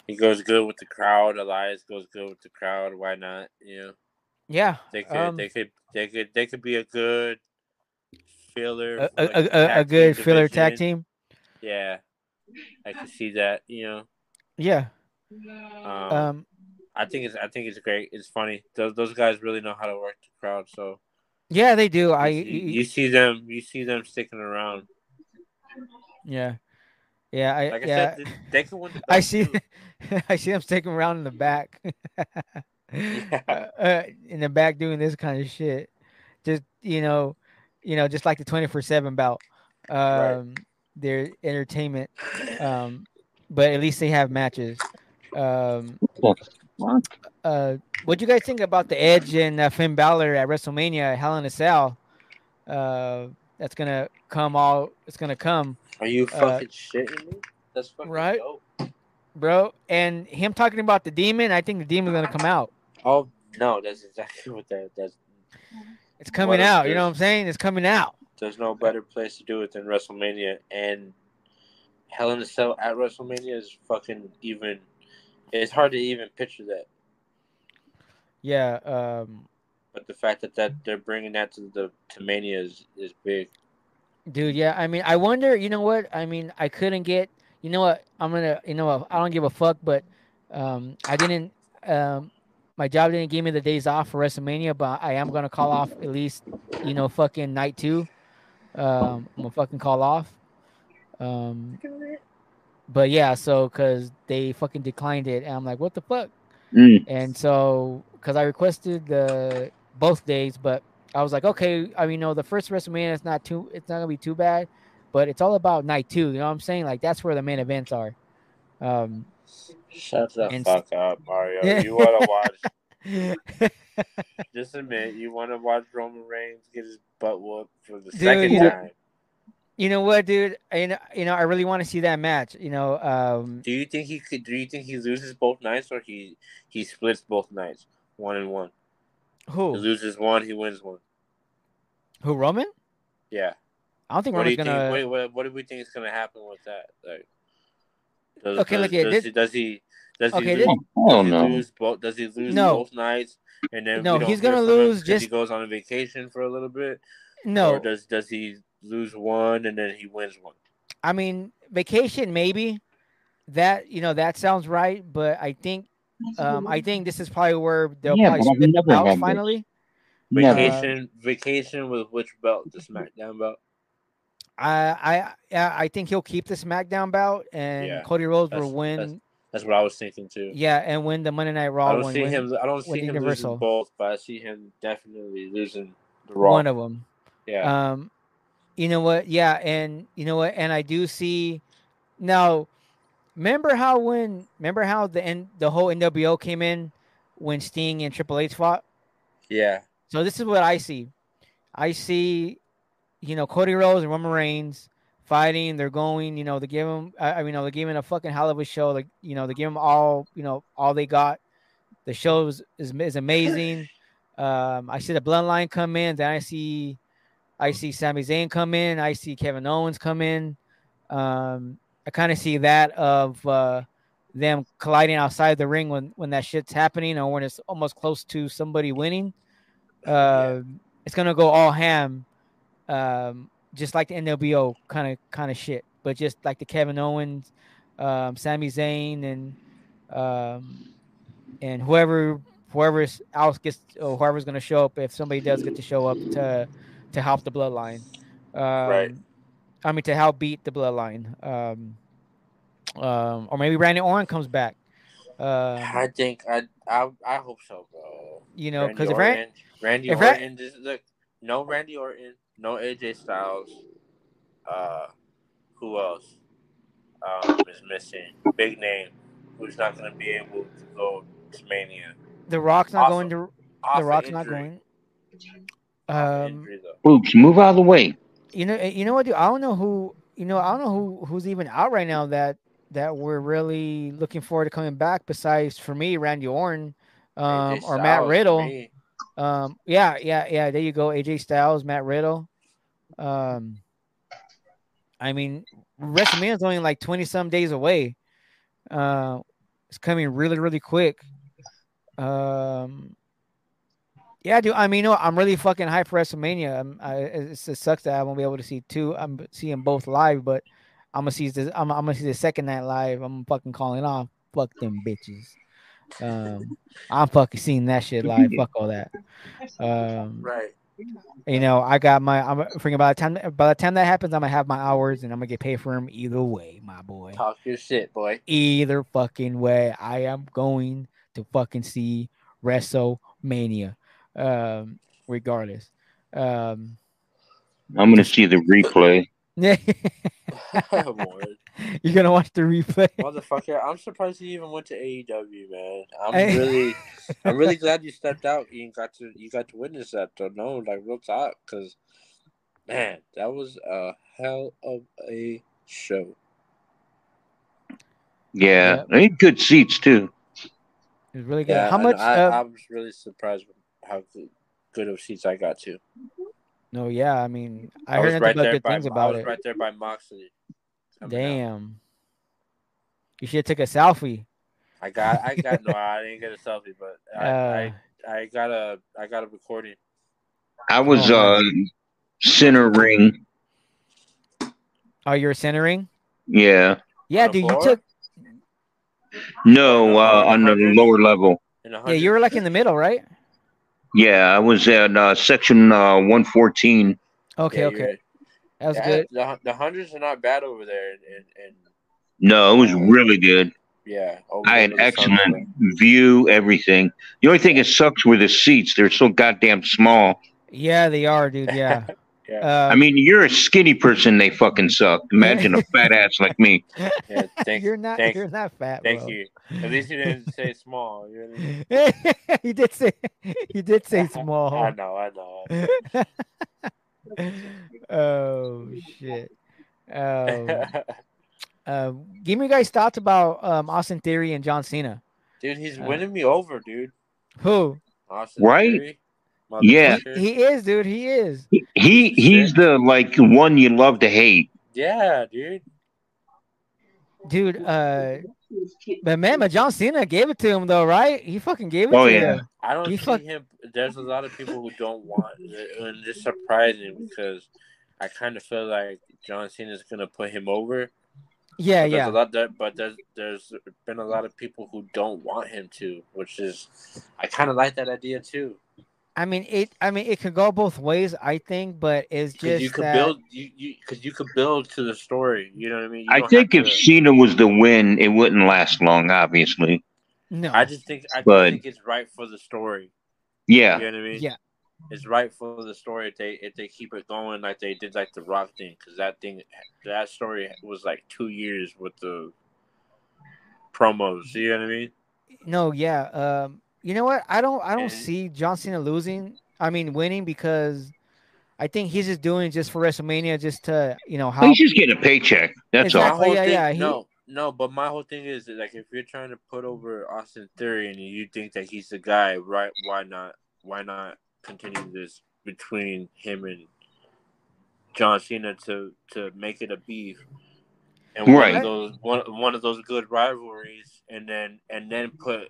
he goes good with the crowd. Elias goes good with the crowd. Why not? You know, yeah they could um, they could they could they could be a good filler. a, like, a, a, a good filler tag team Yeah, I can see that. You know, yeah um, um I think it's I think it's great. It's funny. Those those guys really know how to work the crowd. So yeah they do i you, you, see them you see them sticking around. yeah yeah i Like I yeah said, they, can win. The I see. I see them sticking around in the back, Yeah. uh, uh, in the back doing this kind of shit. Just you know, you know, just like the twenty four seven bout. Um, Their entertainment, um, but at least they have matches. Um, uh, what do you guys think about the Edge and uh, Finn Balor at WrestleMania, Hell in a Cell? Uh, that's gonna come all. It's gonna come. Are you Uh, fucking shitting me? That's fucking right? dope. bro. And him talking about the demon, I think the demon's gonna come out. Oh no, that's exactly what that. That's It's coming What is out. You know what I'm saying? It's coming out. there's no better place to do it than WrestleMania, and Hell in a Cell at WrestleMania is fucking even. It's hard to even picture that, Yeah. Um, but the fact that that they're bringing that to the to Mania is is big. dude. Yeah. I mean, I wonder. You know what? I mean, I couldn't get. You know what? I'm gonna. You know what? I don't give a fuck. But um, I didn't. Um, my job didn't give me the days off for WrestleMania, but I am gonna call off at least. You know, fucking night two. Um, I'm gonna fucking call off. Um, but yeah. So, cause they fucking declined it, and I'm like, what the fuck? Mm. And so, because I requested the both days, but I was like, okay, I mean, you know, the first WrestleMania is not too, it's not gonna be too bad, but it's all about night two. You know what I'm saying? Like that's where the main events are. Um, Shut the And- fuck up, Mario. You want to watch? Just admit you want to watch Roman Reigns get his butt whooped for the Dude, second time. You know what, dude? I, you know- you know, I really want to see that match. You know, um, Do you think he could? Do you think he loses both nights, or he he splits both nights, one and one? He who? loses one, he wins one. Who? Roman? Yeah. I don't think What Roman's you gonna. think? What, what, what do we think is gonna happen with that? Like, does, Okay, does, look, yeah, does, this- he, does he does Okay, he lose, I don't does he lose both? Does he lose No. both nights? And then No, he's gonna from him lose 'cause he just- goes on a vacation for a little bit. No, Or does does he lose one and then he wins one? I mean vacation maybe. That you know that sounds right, but I think um I think this is probably where they'll Yeah, probably but I've the never belts had this. finally. Never. Vacation, vacation with which belt? The SmackDown belt. I I yeah, I think he'll keep the SmackDown bout, and Yeah, Cody Rhodes will win. that's- That's what I was thinking too. yeah, and win the Monday Night Raw. I don't one. see win him. I don't see him Universal. losing both, but I see him definitely losing the Raw. one of them. yeah, Um, you know what? Yeah, and you know what? And I do see now remember how when remember how the N, the whole NWO came in when Sting and Triple H fought. Yeah. So this is what I see. I see, you know, Cody Rhodes and Roman Reigns fighting. They're going, you know, they give them. I, I mean, you know, they're giving a fucking hell of a show. Like, you know, they give them all, you know, all they got. The show is is, is amazing. Um, I see the Bloodline come in. Then I see, I see Sami Zayn come in. I see Kevin Owens come in. Um, I kind of see that of uh, them colliding outside the ring when when that shit's happening or when it's almost close to somebody winning. Uh, It's gonna go all ham, um, just like the NWO kind of kind of shit, but just like the Kevin Owens, um, Sami Zayn, and um, and whoever whoever else gets or whoever's gonna show up if somebody does get to show up to to help the bloodline. Um, Right. I mean to help beat the bloodline. Um, um, or maybe Randy Orton comes back. Um, I think I I I hope so, bro. you know, because if Randy, Orton, Randy if Orton, just look, no Randy Orton, no AJ Styles. Uh, who else? Um, is missing big name who's not going to be able to go to Mania. The Rock's not going to. The Rock's not going. Off of Um. Oops, move out of the way. you know, you know what? Dude? I don't know who. You know, I don't know who who's even out right now that that we're really looking forward to coming back. Besides, for me, Randy Orton, um, or Matt Riddle. Um, yeah, yeah, yeah. There you go. AJ Styles, Matt Riddle. Um, I mean, WrestleMania is only like twenty some days away. Uh, it's coming really, really quick. Um, yeah, dude. I mean, you know, I'm really fucking hyped for WrestleMania. I, it sucks that I won't be able to see two. I'm seeing both live, but I'm gonna see this. I'm, I'm gonna see the second night live. I'm fucking calling off. Fuck them bitches. Um, I'm fucking seeing that shit live. Fuck all that. Um, Right. you know, I got my. I'm thinking by the time by the time that happens, I'm gonna have my hours and I'm gonna get paid for them either way, my boy. Talk your shit, boy. Either fucking way, I am going to fucking see WrestleMania, um, regardless. Um, I'm gonna see the replay. Word. you're gonna watch the replay. Motherfucker, I'm surprised you even went to AEW, man. I'm Hey. really, I'm really glad you stepped out. You got to, you got to witness that. So no, like real talk, because man, that was a hell of a show. Yeah, they had good seats too. It was really good. Yeah, How much? I, uh, I was really surprised with how good, good of seats I got to. no, yeah. I mean, I, I, heard was nothing right but there good by, things I about was it. right there by Moxley. coming out. Damn. You should have took a selfie. I got, I got no, I didn't get a selfie, but I, Uh, I, I got a, I got a recording. I was Oh, uh center ring. oh, you're centering. Yeah. Yeah, On the dude. You took. No, uh, on the lower level. Yeah, you were like in the middle, right? Yeah, I was at uh, section uh, 114. Okay, Yeah, okay. That was yeah, good. The, the hundreds are not bad over there, and, and, and No, it was really good. yeah, I had over the excellent view, everything. The only thing that sucks were the seats. They're so goddamn small. Yeah, they are, dude. Yeah. Yeah. Uh, I mean, you're a skinny person, they fucking suck. Imagine a fat ass like me. Yeah, thank, you're not. thank- you're not fat. thank bro. you. At least you didn't say small. You really- you did say. You did say small. I know, I know. oh shit. Um, uh, give me you guys thoughts about um, Austin Theory and John Cena. dude, he's Uh, winning me over, dude. Who? Austin Right? Theory, Yeah. motherfucker. He is, dude. He is. He he's the like one you love to hate. Yeah, dude. Dude, uh, but man, but John Cena gave it to him though, right? He fucking gave it Oh, to yeah. him. I don't He see fuck- him. There's a lot of people who don't want, and it's surprising because I kind of feel like John Cena is gonna put him over. Yeah, But there's yeah. a lot that, but there's there's been a lot of people who don't want him to, which is I kind of like that idea too. I mean, it. I mean, it could go both ways. I think, but it's just you could that, build you you because you could build to the story. You know what I mean? You I think if to- Cena was the win, it wouldn't last long. Obviously, No. I just think I just But- think it's right for the story. yeah. You know what I mean? yeah. It's right for the story if they if they keep it going like they did like the Rock thing because that thing that story was like two years with the promos. You know what I mean? No, yeah. Um, you know what? I don't I don't And- see John Cena losing. I mean winning because I think he's just doing it just for WrestleMania, just to you know how He's just getting a paycheck. That's Exactly. All. whole yeah, thing, yeah, he- no, no, but my whole thing is that, like if you're trying to put over Austin Theory and you think that he's the guy, right? Why not? Why not continue this between him and John Cena to to make it a beef and one Right. of those one one of those good rivalries, and then and then put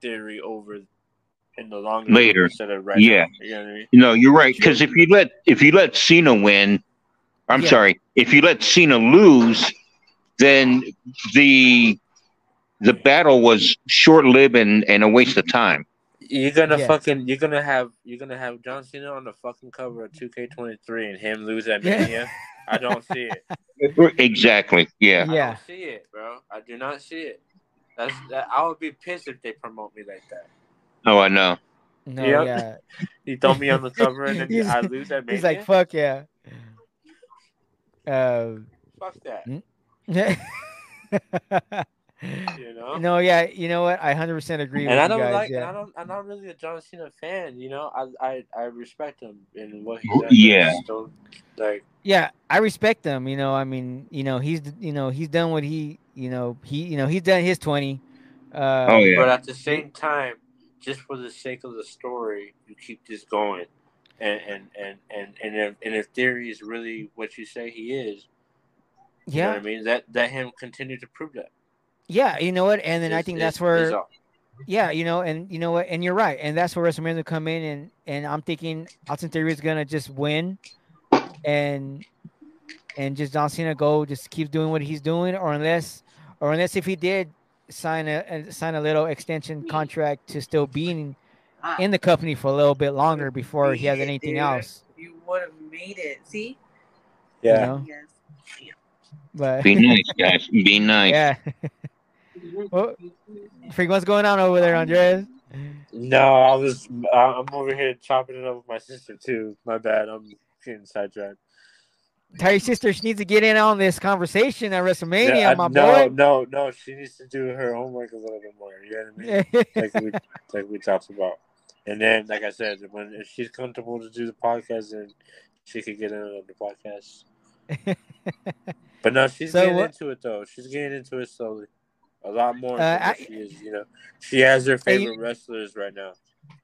Theory over in the longer Later. instead of right Yeah. now. You know what I mean? No, you're right. Because if you let if you let Cena win, I'm Yeah. sorry, if you let Cena lose, then the the battle was short lived and, and a waste of time. You're gonna Yeah. fucking you're gonna have you're gonna have John Cena on the fucking cover of 2K23 and him lose at Yeah. Mania. I don't see it. Exactly. Yeah. Yeah. I don't see it, bro. I do not see it. That's that. I would be pissed if they promote me like that. Oh, I know. no, Yep. yeah. You throw me on the cover and then I lose that. He's like, fuck yeah. Uh, fuck that. You know. no, yeah, you know what? I hundred percent agree and with I you don't guys. like. yeah. And I don't. I'm not really a John Cena fan. You know. I I, I respect him and what he's done. Yeah. I just don't, like yeah, I respect him. You know, I mean, you know, he's you know he's done what he you know he you know he's done his twenty. Uh, Oh yeah. But at the same time, just for the sake of the story, you keep this going, and and and and and if, and if theory is really what you say he is, you know yeah, what I mean. That that him continue to prove that. yeah. You know what? And then I think that's where yeah, you know, and you know what? And you're right, and that's where WrestleMania will come in, and and I'm thinking Austin Theory is gonna just win, and and just John Cena go just keep doing what he's doing, or unless or unless if he did sign a, a sign a little extension contract to still being in, in the company for a little bit longer before he has anything Dude. else. You would have made it. See? you Yeah. know? Yes. But Be nice, guys. Be nice. yeah, well, freak, what's going on over there, Andres? No, I was. I- I'm over here chopping it up with my sister too. My bad. I'm getting sidetracked. Your sister she needs to get in on this conversation at WrestleMania, Yeah, I- my no, boy. no, no. She needs to do her homework a little bit more. You know what I mean? like we like we talked about. And then, like I said, when if she's comfortable to do the podcast, then she could get in on the podcast. But no, she's So getting into it though. She's getting into it slowly, a lot more. Uh, than I- she is, you know, she has her Hey, you- favorite wrestlers right now.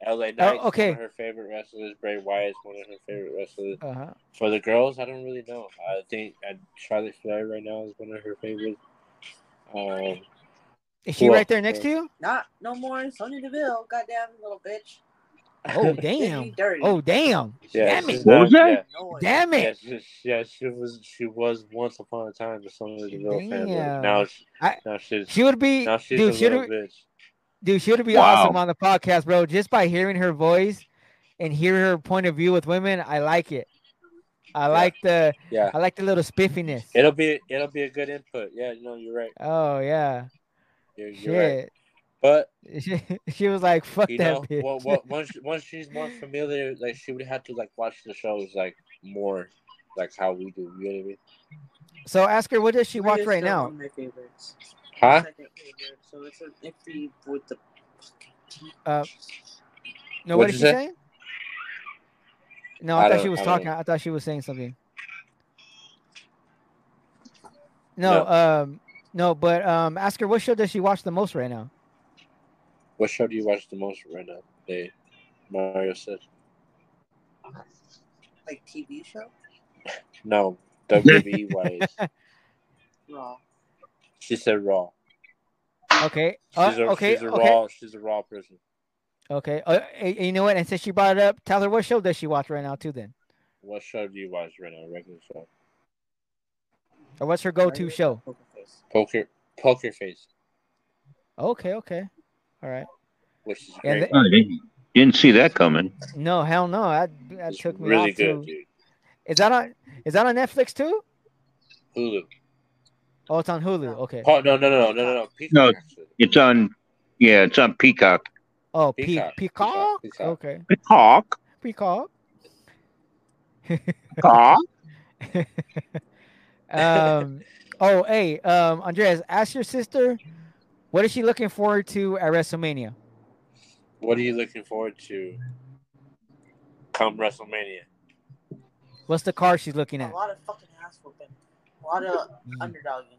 LA Knight, Oh, okay. one of her favorite wrestlers. Bray Wyatt's one of her favorite wrestlers. uh-huh. For the girls, I don't really know. I think uh, Charlotte Flair right now is one of her favorites. Um, Is she Well, right there next to you? Not no more Sonya Deville. Goddamn little bitch. Oh damn! Oh damn! yeah, Damn it! What was that? yeah. No one. Damn Yeah, it! she, yeah, she was. She was once upon a time the Sonya Deville fan. but Now, she, I- now she's She would be, now she's dude. a little bitch. Dude. She would be Wow. awesome on the podcast, bro. Just by hearing her voice and hear her point of view with women, I like it. I like the, Yeah, I like the little spiffiness. it'll be it'll be a good input. Yeah, no, you're right. Oh yeah, You're, you're right. shit. But She, she was like, "Fuck you that know, bitch." well, well, once once she's more familiar, like she would have to like watch the shows like more, like how we do. You know what I mean? So ask her, what does she watch Rhea's right still now? One of my favorites. Huh? Second favorite. So it's an iffy with the. Uh, No, What'd what did she say? say? No, I I, thought she was I don't talking. know. I thought she was saying something. No, um, no, but um, ask her what show does she watch the most right now? What show do you watch the most right now? They Mario said Like TV show? no. WWE wise, Raw. She said Raw. Okay, uh, She's a, okay, she's a okay, raw. She's a raw person. okay. Uh, and- and you know what? And since she brought it up, tell her what show does she watch right now too? Then, What show do you watch right now? Regular show. or what's her go-to show? Poker face. Poker Poker Face, Okay, okay, all right. which is And great. the- Oh, didn't, didn't see that coming. No, hell no. That that took me really off good, to. dude. Is that on? Is that on Netflix too? Hulu. Oh, it's on Hulu. Okay. Oh no no no no no no no. Peacock, No. actually. It's on. Yeah, it's on Peacock. Oh, Pe- Peacock, Peacock. Peacock, Peacock. Okay, Peacock. Peacock. Peacock. um. Oh, hey, um, Andreas, ask your sister What is she looking forward to at WrestleMania? What are you looking forward to? Come WrestleMania. What's the card she's looking at? A lot of fucking ass whooping. A lot of Mm. underdogging.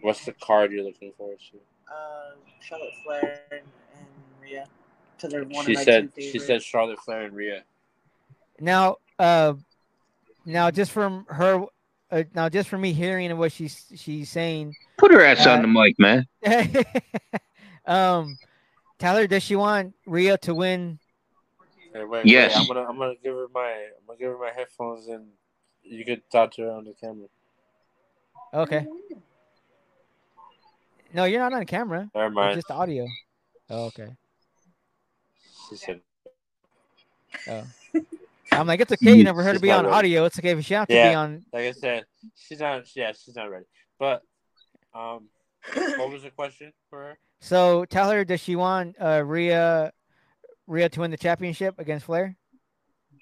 What's the card you're looking forward to? Uh, Charlotte Flair and, and Rhea. Because they're one she of my said two she favorites. said Charlotte Flair and Rhea. Now, uh, now just from her, uh, now just from me hearing what she's she's saying, Put her ass Uh, on the mic, man. um, Tyler, does she want Rhea to win? Hey, wait, Yes. wait, I'm gonna I'm gonna give her my I'm gonna give her my headphones and you could talk to her on the camera. Okay. No, you're not on camera. Never It's mind. just audio. Oh, okay. She said I'm like, it's okay. You never heard to be on ready. audio. It's okay if she have to be on. like I said, she's not yeah, she's not ready. But um what was the question for her? So tell her, does she want uh, Rhea, Rhea to win the championship against Flair?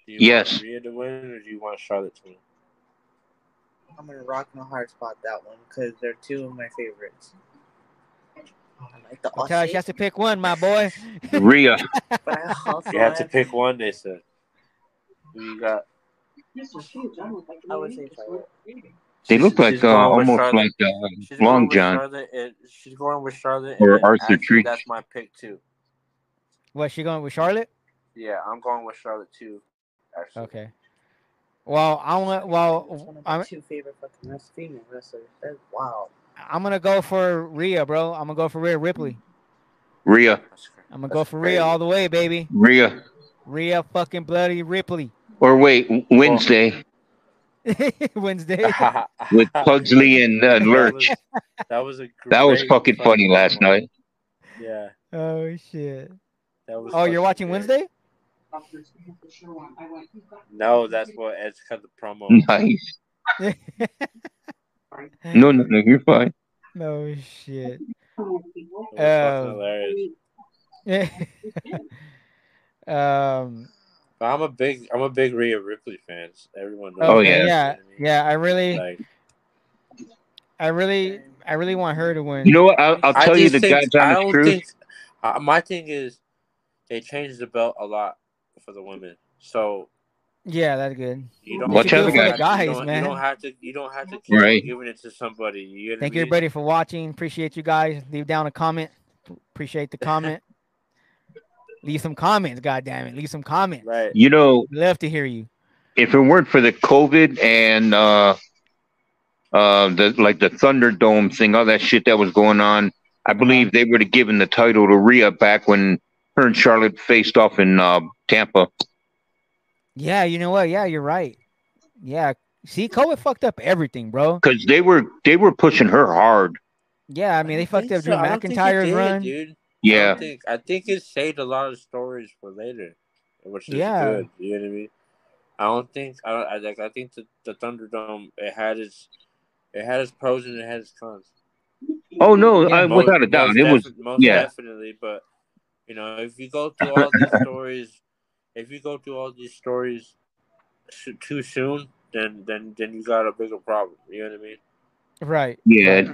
Do you Yes. want Rhea to win or do you want Charlotte to win? I'm gonna rock my hard spot that one because they're two of my favorites. I like the tell her she has to pick one, my boy. Rhea. but I also You have to pick one, they said. Who you got? I would say Charlotte. They look like uh, almost Charlotte. like uh, She's Long John. And- she's going with Charlotte. Or Arthur actually, Treach. That's my pick too. What she going with Charlotte? Yeah, I'm going with Charlotte too. Actually. Okay. Well, I want. Well, my I'm two favorite fucking wrest- female wrestlers. That's wow. I'm gonna go for Rhea, bro. I'm gonna go for Rhea Ripley. Rhea. I'm gonna go for Rhea all the way, baby. Rhea. Rhea fucking bloody Ripley. Or wait, Wednesday Wednesday. with Pugsley and uh, That Lurch. was, that was a That was fucking funny last night. Yeah, oh shit. that was. Oh, you're watching great. Wednesday? No, that's what Edge cut the promo. Nice. No, no, no, you're fine. no shit. Um, hilarious. um. I'm a big, I'm a big Rhea Ripley fan. Everyone knows. Oh, yeah. yeah, you know what I mean? yeah. I really, Like, I really, I really want her to win. You know what? I'll, I'll I tell you the think- guys on the truth. think. Uh, my thing is, they changed the belt a lot for the women, so yeah, that's good. you don't. Watch you out, don't guys. have- you don't- man. You don't have to. You don't have to keep Right. giving it to somebody. You get Thank me? you everybody for watching. Appreciate you guys. Leave down a comment. Appreciate the comment. Leave some comments. God damn it. Leave some comments. Right. You know, Love to hear you. if it weren't for the COVID and uh, uh, the like the Thunderdome thing, all that shit that was going on, I believe they would have given the title to Rhea back when her and Charlotte faced off in uh, Tampa. Yeah, you know what? Yeah, you're right. Yeah. See, COVID fucked up everything, bro. because they were they were pushing her hard. Yeah, I mean, they don't fucked up so. Drew I don't think it McIntyre's run. dude. Yeah, don't think I think it saved a lot of stories for later, which is Yeah. good. You know what I mean? I don't think I don't I like I think the, the Thunderdome it had its it had its pros and it had its cons. Oh no, Yeah, I, Most- without a doubt, it was. most yeah. definitely. But you know, if you go through all these stories, if you go through all these stories too soon, then then then you got a bigger problem. You know what I mean? Right. Yeah.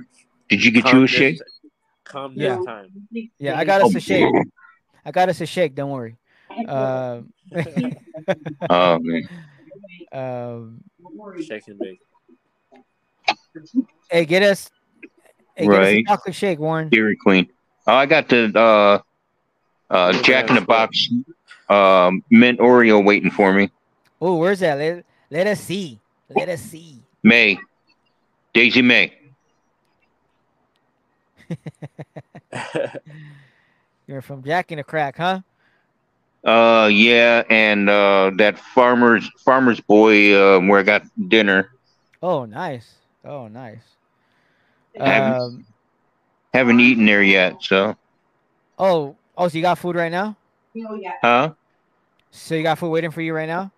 Did you get Come you a this- shake? Come Yeah. this time. Yeah, I got us Oh, a shake. I got us a shake. Don't worry. Um, Oh man, um, Shake and bake. hey, get us. Hey, get us a Right. chocolate shake, Warren. Dairy Queen. Oh, I got the uh, uh, Jack in the Box um, mint Oreo waiting for me. Oh, where's that? Let, let us see. Let us see. May, Daisy May. You're from Jack in the Crack, huh? Uh, yeah, and uh, that farmer's farmer's boy uh, where I got dinner. Oh, nice. Oh, nice. Haven't- Um, Haven't eaten there yet, so oh, oh, so you got food right now? huh? So you got food waiting for you right now?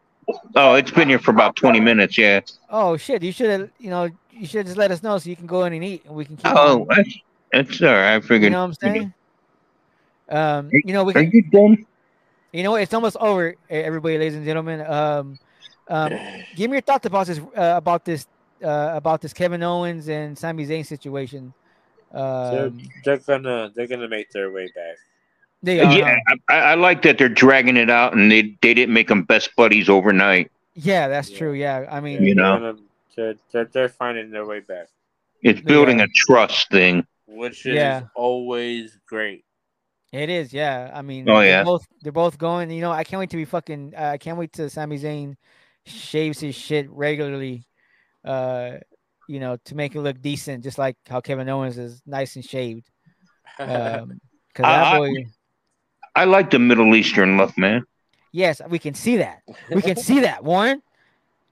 Oh, it's been here for about twenty minutes. Yeah. Oh shit! You should have, you know, you should just let us know so you can go in and eat, and we can keep. Oh, that's, that's all right. I figured. you know what I'm saying? Um, you know, we Are can, you done? you know, it's almost over, everybody, ladies and gentlemen. Um, um, give me your thoughts about this, uh, about this, uh, about this Kevin Owens and Sami Zayn situation. They're, Um, they're gonna they're gonna make their way back. They are, yeah. I, I like that they're dragging it out, and they they didn't make them best buddies overnight. yeah, that's Yeah. true. Yeah, I mean, You know. they're, they're they're finding their way back, It's building are. a trust thing. which is Yeah. always great. It is, yeah. I mean, Oh, they're yeah. both they're both going. You know, I can't wait to be fucking. Uh, I can't wait till Sami Zayn shaves his shit regularly. Uh, you know, to make it look decent, just like how Kevin Owens is nice and shaved. Um, because I- that I- boy, I like the Middle Eastern look, man. yes, we can see that. We can see that, Warren.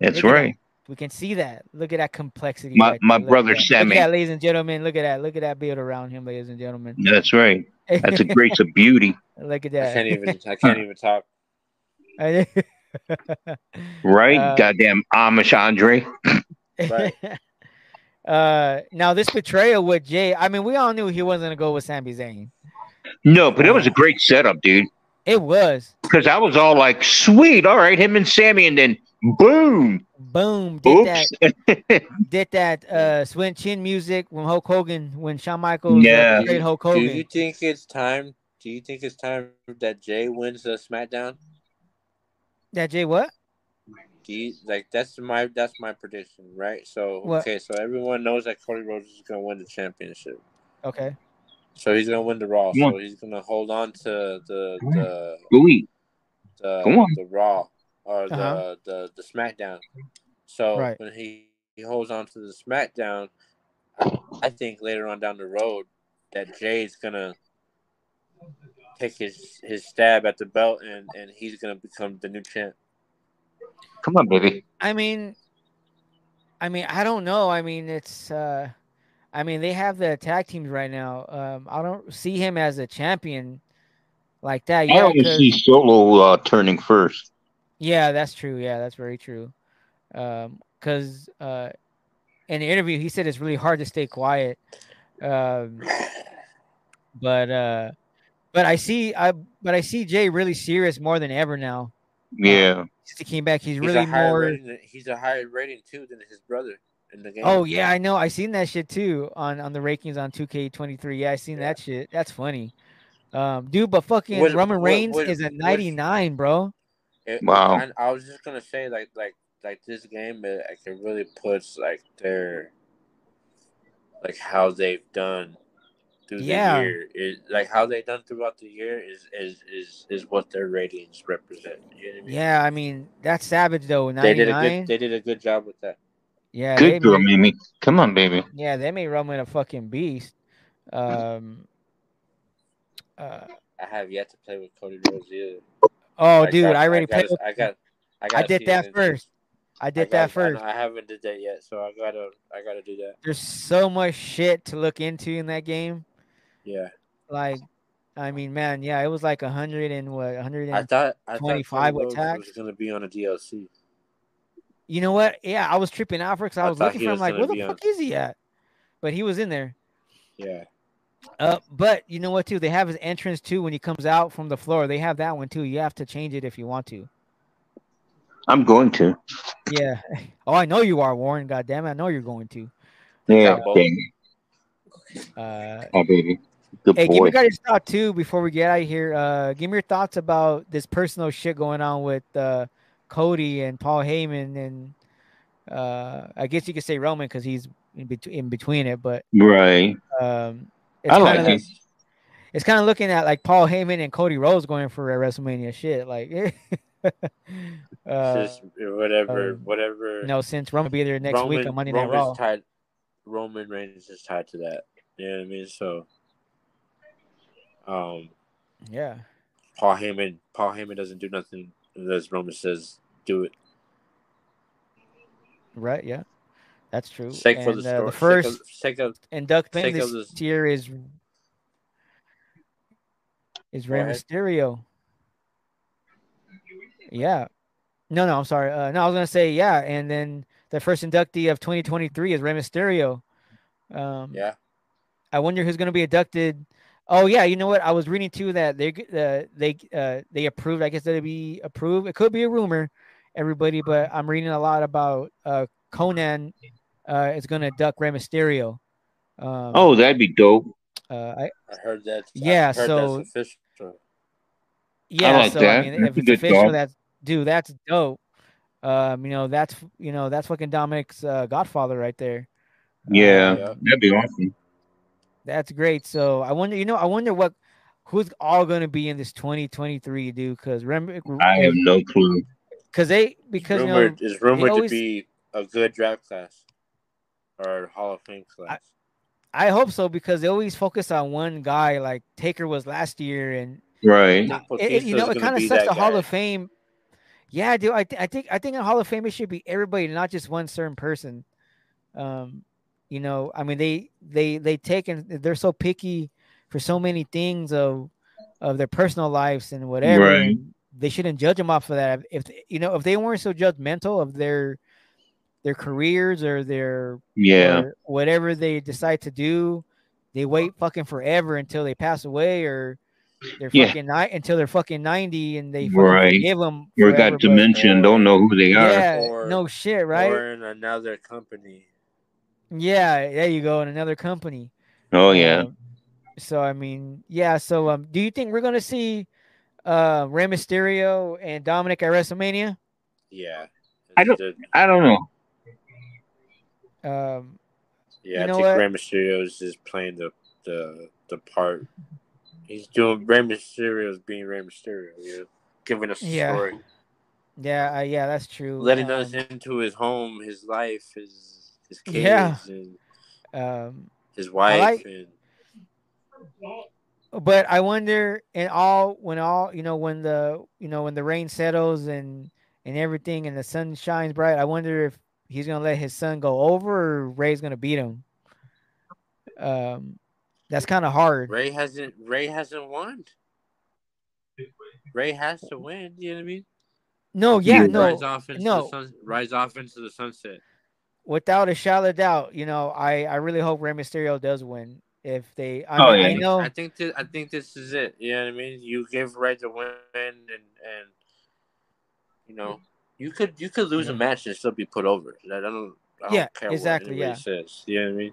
That's Look at that. right. We can see that. Look at that complexity. My- right my. Look brother that. Sami. Look at that, ladies and gentlemen. Look at that. Look at that build around him, ladies and gentlemen. That's right. That's a grace of beauty, Look at I that. can't even I can't even talk. right? Uh, Goddamn Amish Andre. Right. uh, now this betrayal with Jey. I mean, we all knew he wasn't gonna go with Sami Zayn. No, but it was a great setup, dude. It was Because I was all like, "Sweet, all right, him and Sami," and then boom, boom. Did that did that uh Sweet Chin music when Hulk Hogan when Shawn Michaels Yeah. betrayed Hulk Do you think it's time? Do you think it's time that Jey wins the SmackDown? that Jey what? Do you, like that's my that's my prediction, right? So What? okay, so everyone knows that Cody Rhodes is gonna win the championship. Okay. So he's gonna win the Raw. So he's gonna hold on to the the Ooh, the, on. the Raw or the, Uh-huh. the the SmackDown. So Right. when he, he holds on to the SmackDown, I, I think later on down the road that Jey's gonna take his his stab at the belt and and he's gonna become the new champ. come on, baby. I mean, I mean, I don't know. I mean, it's. uh I mean, they have the tag teams right now. Um, I don't see him as a champion like that. Yeah, I Yeah, always 'cause- see Solo uh, turning first. Yeah, that's true. Yeah, that's very true. Um, because uh, in the interview, he said it's really hard to stay quiet. Um, but uh, but I see I but I see Jey really serious more than ever now. Yeah, Since he came back, he's, He's really more. rating. He's a higher rating too than his brother in the game. Oh yeah, I know. I seen that shit too on on the rankings on 2K23. Yeah, I seen Yeah. that shit. That's funny. Um, dude, but fucking What- Roman what- Reigns what- is a 99, bro. It- Wow. And I was just gonna say like like like this game it, like it really puts like their like how they've done through Yeah. the year is like how they done throughout the year is is is is what their ratings represent. You know what I mean? Yeah, I mean that's savage though. They did a 99. good they did a good job with that. Yeah, good girl, made- Mimi. Come on, baby. Yeah, they made Roman a fucking beast. Um. Uh, I have yet to play with Cody Rhodes either. oh, I dude, got- I already got, played. with- I got I got. I did that first. I did that first. I, I haven't did that yet, so I gotta I gotta do that. There's so much shit to look into in that game. Yeah. Like, I mean, man, yeah, it was like a hundred and what, a hundred I and. thought I thought 25 Cody with Rhodes tax? was gonna be on a DLC. You know what? Yeah, I was tripping out for because I I was looking for him like, where the on- fuck is he at? But he was in there. Yeah. Uh, but you know what? Too, they have his entrance too when he comes out from the floor. They have that one too. You have to change it if you want to. I'm going to. Yeah. Oh, I know you are, Warren. God damn it, I know you're going to. Yeah, dang. Uh, Oh, baby. Good hey, give boy. me guys your thought too before we get out of here. Uh, give me your thoughts about this personal shit going on with uh, Cody and Paul Heyman, and uh, I guess you could say Roman because he's in, bet- in between it, but Right. um, it's I kind like of it. it's kind of looking at like Paul Heyman and Cody Rhodes going for a WrestleMania shit, like. uh, just whatever um, whatever you know, since Roman will be there next Roman, week on Monday Night Raw. tied Roman Reigns is tied to that. You know what I mean? So um Yeah, Paul Heyman Paul Heyman doesn't do nothing unless Roman says do it. right. Yeah, that's true. Sake and for the uh, the first sake of, sake inductment this this- year is is Rey. Mysterio. Yeah. No, no, I'm sorry. Uh, no, I was gonna say yeah, and then the first inductee of 2023 is Rey Mysterio. Um, yeah. I wonder who's gonna be inducted. Oh yeah, you know what? I was reading too that they uh, they uh, they approved. I guess that'd be approved. It could be a rumor, everybody, but I'm reading a lot about uh, Konnan uh, is gonna duck Rey Mysterio. Um, Oh, that'd be dope. uh, I, I heard that. Yeah, heard so- that's official. yeah. like so that. I mean, That's if it's official, thought. that's dude, that's dope. Um, you know, that's you know, that's fucking Dominic's uh, Godfather right there. Yeah, yeah. that'd be awesome. That's great. So I wonder, you know, I wonder what who's all going to be in this 2023, dude. Because remember, I have no clue. Because they because you know, rumored is rumored always- to be a good draft class or Hall of Fame class. I hope so because they always focus on one guy. Like Taker was last year, and Right. It, it- you know, it kind of sucks. that The Hall of Fame. Yeah, dude. I, th- I think I think in Hall of Fame it should be everybody, not just one certain person. Um, you know, I mean they they they take and they're so picky for so many things of of their personal lives and whatever. Right. and They shouldn't judge them off of that. If you know, if they weren't so judgmental of their their careers or their Yeah. or whatever they decide to do, they wait fucking forever until they pass away or they're Yeah. fucking ni- until they're fucking 90 and they fucking Right. forgive them. We got dementia and don't know who they are. Yeah, Or- no shit, right? Or in another company. yeah, there you go in another company. Oh yeah. Um, so I mean, yeah. So um, do you think we're gonna see uh Rey Mysterio and Dominic at WrestleMania? Yeah. I don't- The- I don't know. Um, yeah, You I think what? Rey Mysterio is just playing the the the part. He's doing Rey Mysterio is being Rey Mysterio, you know, giving us a Yeah. story, yeah, uh, yeah, that's true. letting us Um, into his home, his life, his his kids, Yeah. and Um, his wife, like- and but I wonder in all when all you know when the you know when the rain settles and and everything and the sun shines bright, I wonder if he's gonna let his son go over or Rey's gonna beat him. Um, that's kind of hard. Rey hasn't Rey hasn't won. Rey has to win. You know what I mean? No, yeah, Yeah. no, rise off into no. the sun, rise off into the sunset. without a shadow of doubt. You know, I I really hope Rey Mysterio does win. If they, I, Oh, mean, I know, I think this, I think this is it. You know what I mean? You give Rey the win, and and you know you could you could lose a match and still be put over. I don't. I don't Yeah, care exactly, What anybody yeah. says. You know what I mean?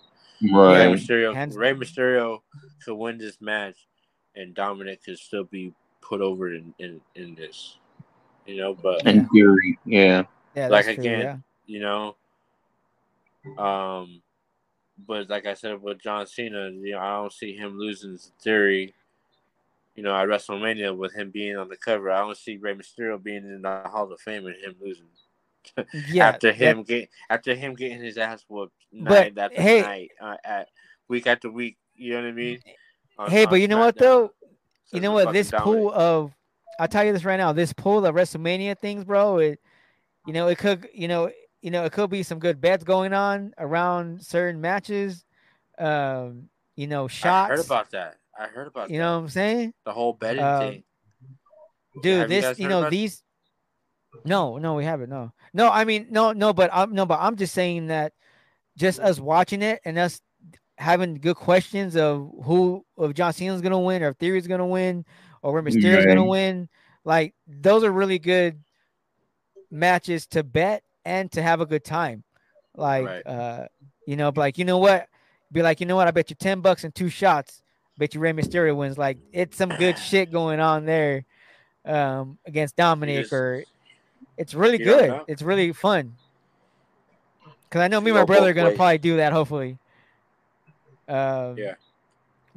Right. Rey Mysterio, Hands- Rey Mysterio could win this match, and Dominic could still be put over in in, in this. You know, but In theory, yeah. yeah, like that's true, again, yeah. you know. Um, but like I said with John Cena, you know, I don't see him losing to Theory. You know, at WrestleMania with him being on the cover, I don't see Rey Mysterio being in the Hall of Fame and him losing. Yeah, after him get after him getting his ass whooped But, night after hey- night, uh, at week after week. You know what I mean? On- hey, on but you know what SmackDown. though? So you know what? This pool of, I'll tell you this right now. This pool of WrestleMania things, bro. It, you know, it could, you know, you know, it could be some good bets going on around certain matches. Um, you know, shots. I heard about that. I heard about you that. know what I'm saying? the whole betting Um, thing. dude Have this guys you, know about it? these no no we haven't no no i mean no no but i'm no but i'm just saying that just us watching it and us having good questions of who if john cena's gonna win or if theory's gonna win or where mysterio's gonna win like those are really good matches to bet and to have a good time like Right. uh you know like you know what be like you know what i bet you 10 bucks and two shots bet you Rey Mysterio wins. Like it's some good shit going on there um, against Dominic, just- or it's really good. It's really fun. Cause I know me and my brother are gonna ways. probably do that. Hopefully. Um, Yeah.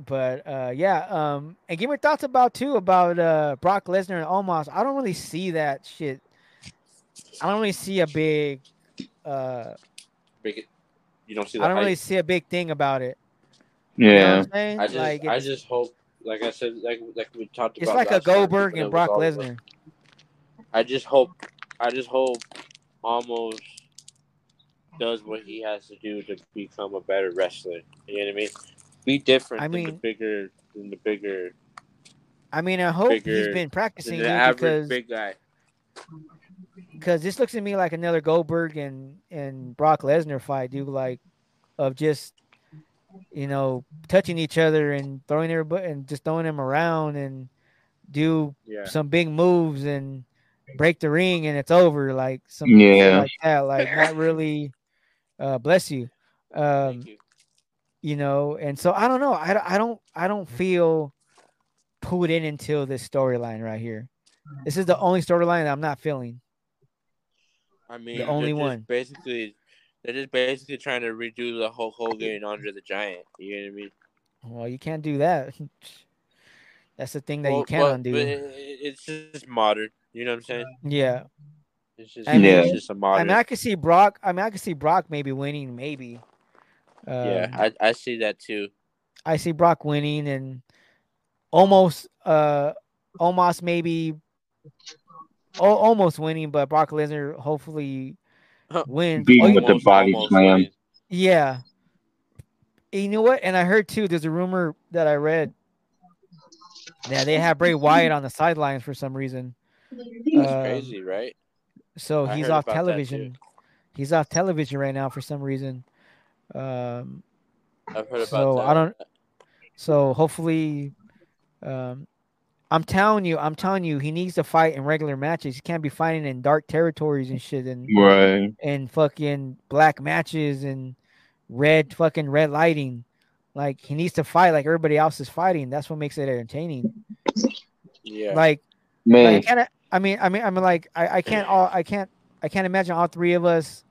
But uh, yeah. Um, and give me your thoughts about too about uh, Brock Lesnar and Omos. I don't really see that shit. I don't really see a big. Uh, Big, you don't see the I don't hype. really see a big thing about it. You know what Yeah. I'm? I just, like I just hope, like I said, like like we talked about. it's like a last time, Goldberg and Brock Lesnar. I just hope, I just hope, Omos does what he has to do to become a better wrestler. You know what I mean? Be different I than the mean- bigger, than the bigger, I mean, I hope he's been practicing the average because big guy. Because this looks to me like another Goldberg and and Brock Lesnar fight, dude. Like of just you know touching each other and throwing their butt and just throwing them around and do Yeah. some big moves and break the ring and it's over. Like some Yeah. like that. Like not really. Uh, bless you. Um, Thank you. you know, and so I don't know. I, I don't I don't feel pulled in until this storyline right here. This is the only storyline that I'm not feeling. I mean, The only one. Basically, they're just basically trying to redo the Hulk Hogan and Andre the Giant. You know what I mean? Well, you can't do that. That's the thing that you Well, can but- undo. it's just modern. You know what I'm saying? yeah, It's just, I mean- it's just a modern. I mean, I could see Brock. I mean, I could see Brock maybe winning, maybe. Um, yeah, I, I see that too. I see Brock winning and almost, uh, almost maybe, almost winning, but Brock Lesnar hopefully wins. Beating Oh, with the Almost- body slam. Yeah. And you know what? And I heard too. There's a rumor that I read that they have Bray Wyatt on the sidelines for some reason. That's Um, crazy, right? So I he's off about that, too. television. He's off television right now for some reason. Um, I've heard about so that. I don't- so hopefully, um, I'm telling you, I'm telling you, he needs to fight in regular matches. He can't be fighting in dark territories and shit and Right. and fucking black matches and red fucking red lighting. Like he needs to fight like everybody else is fighting. That's what makes it entertaining. Yeah. Like Man, like, I can't. I mean, I mean, I mean, like, I, I can't. All I can't. I can't imagine all three of us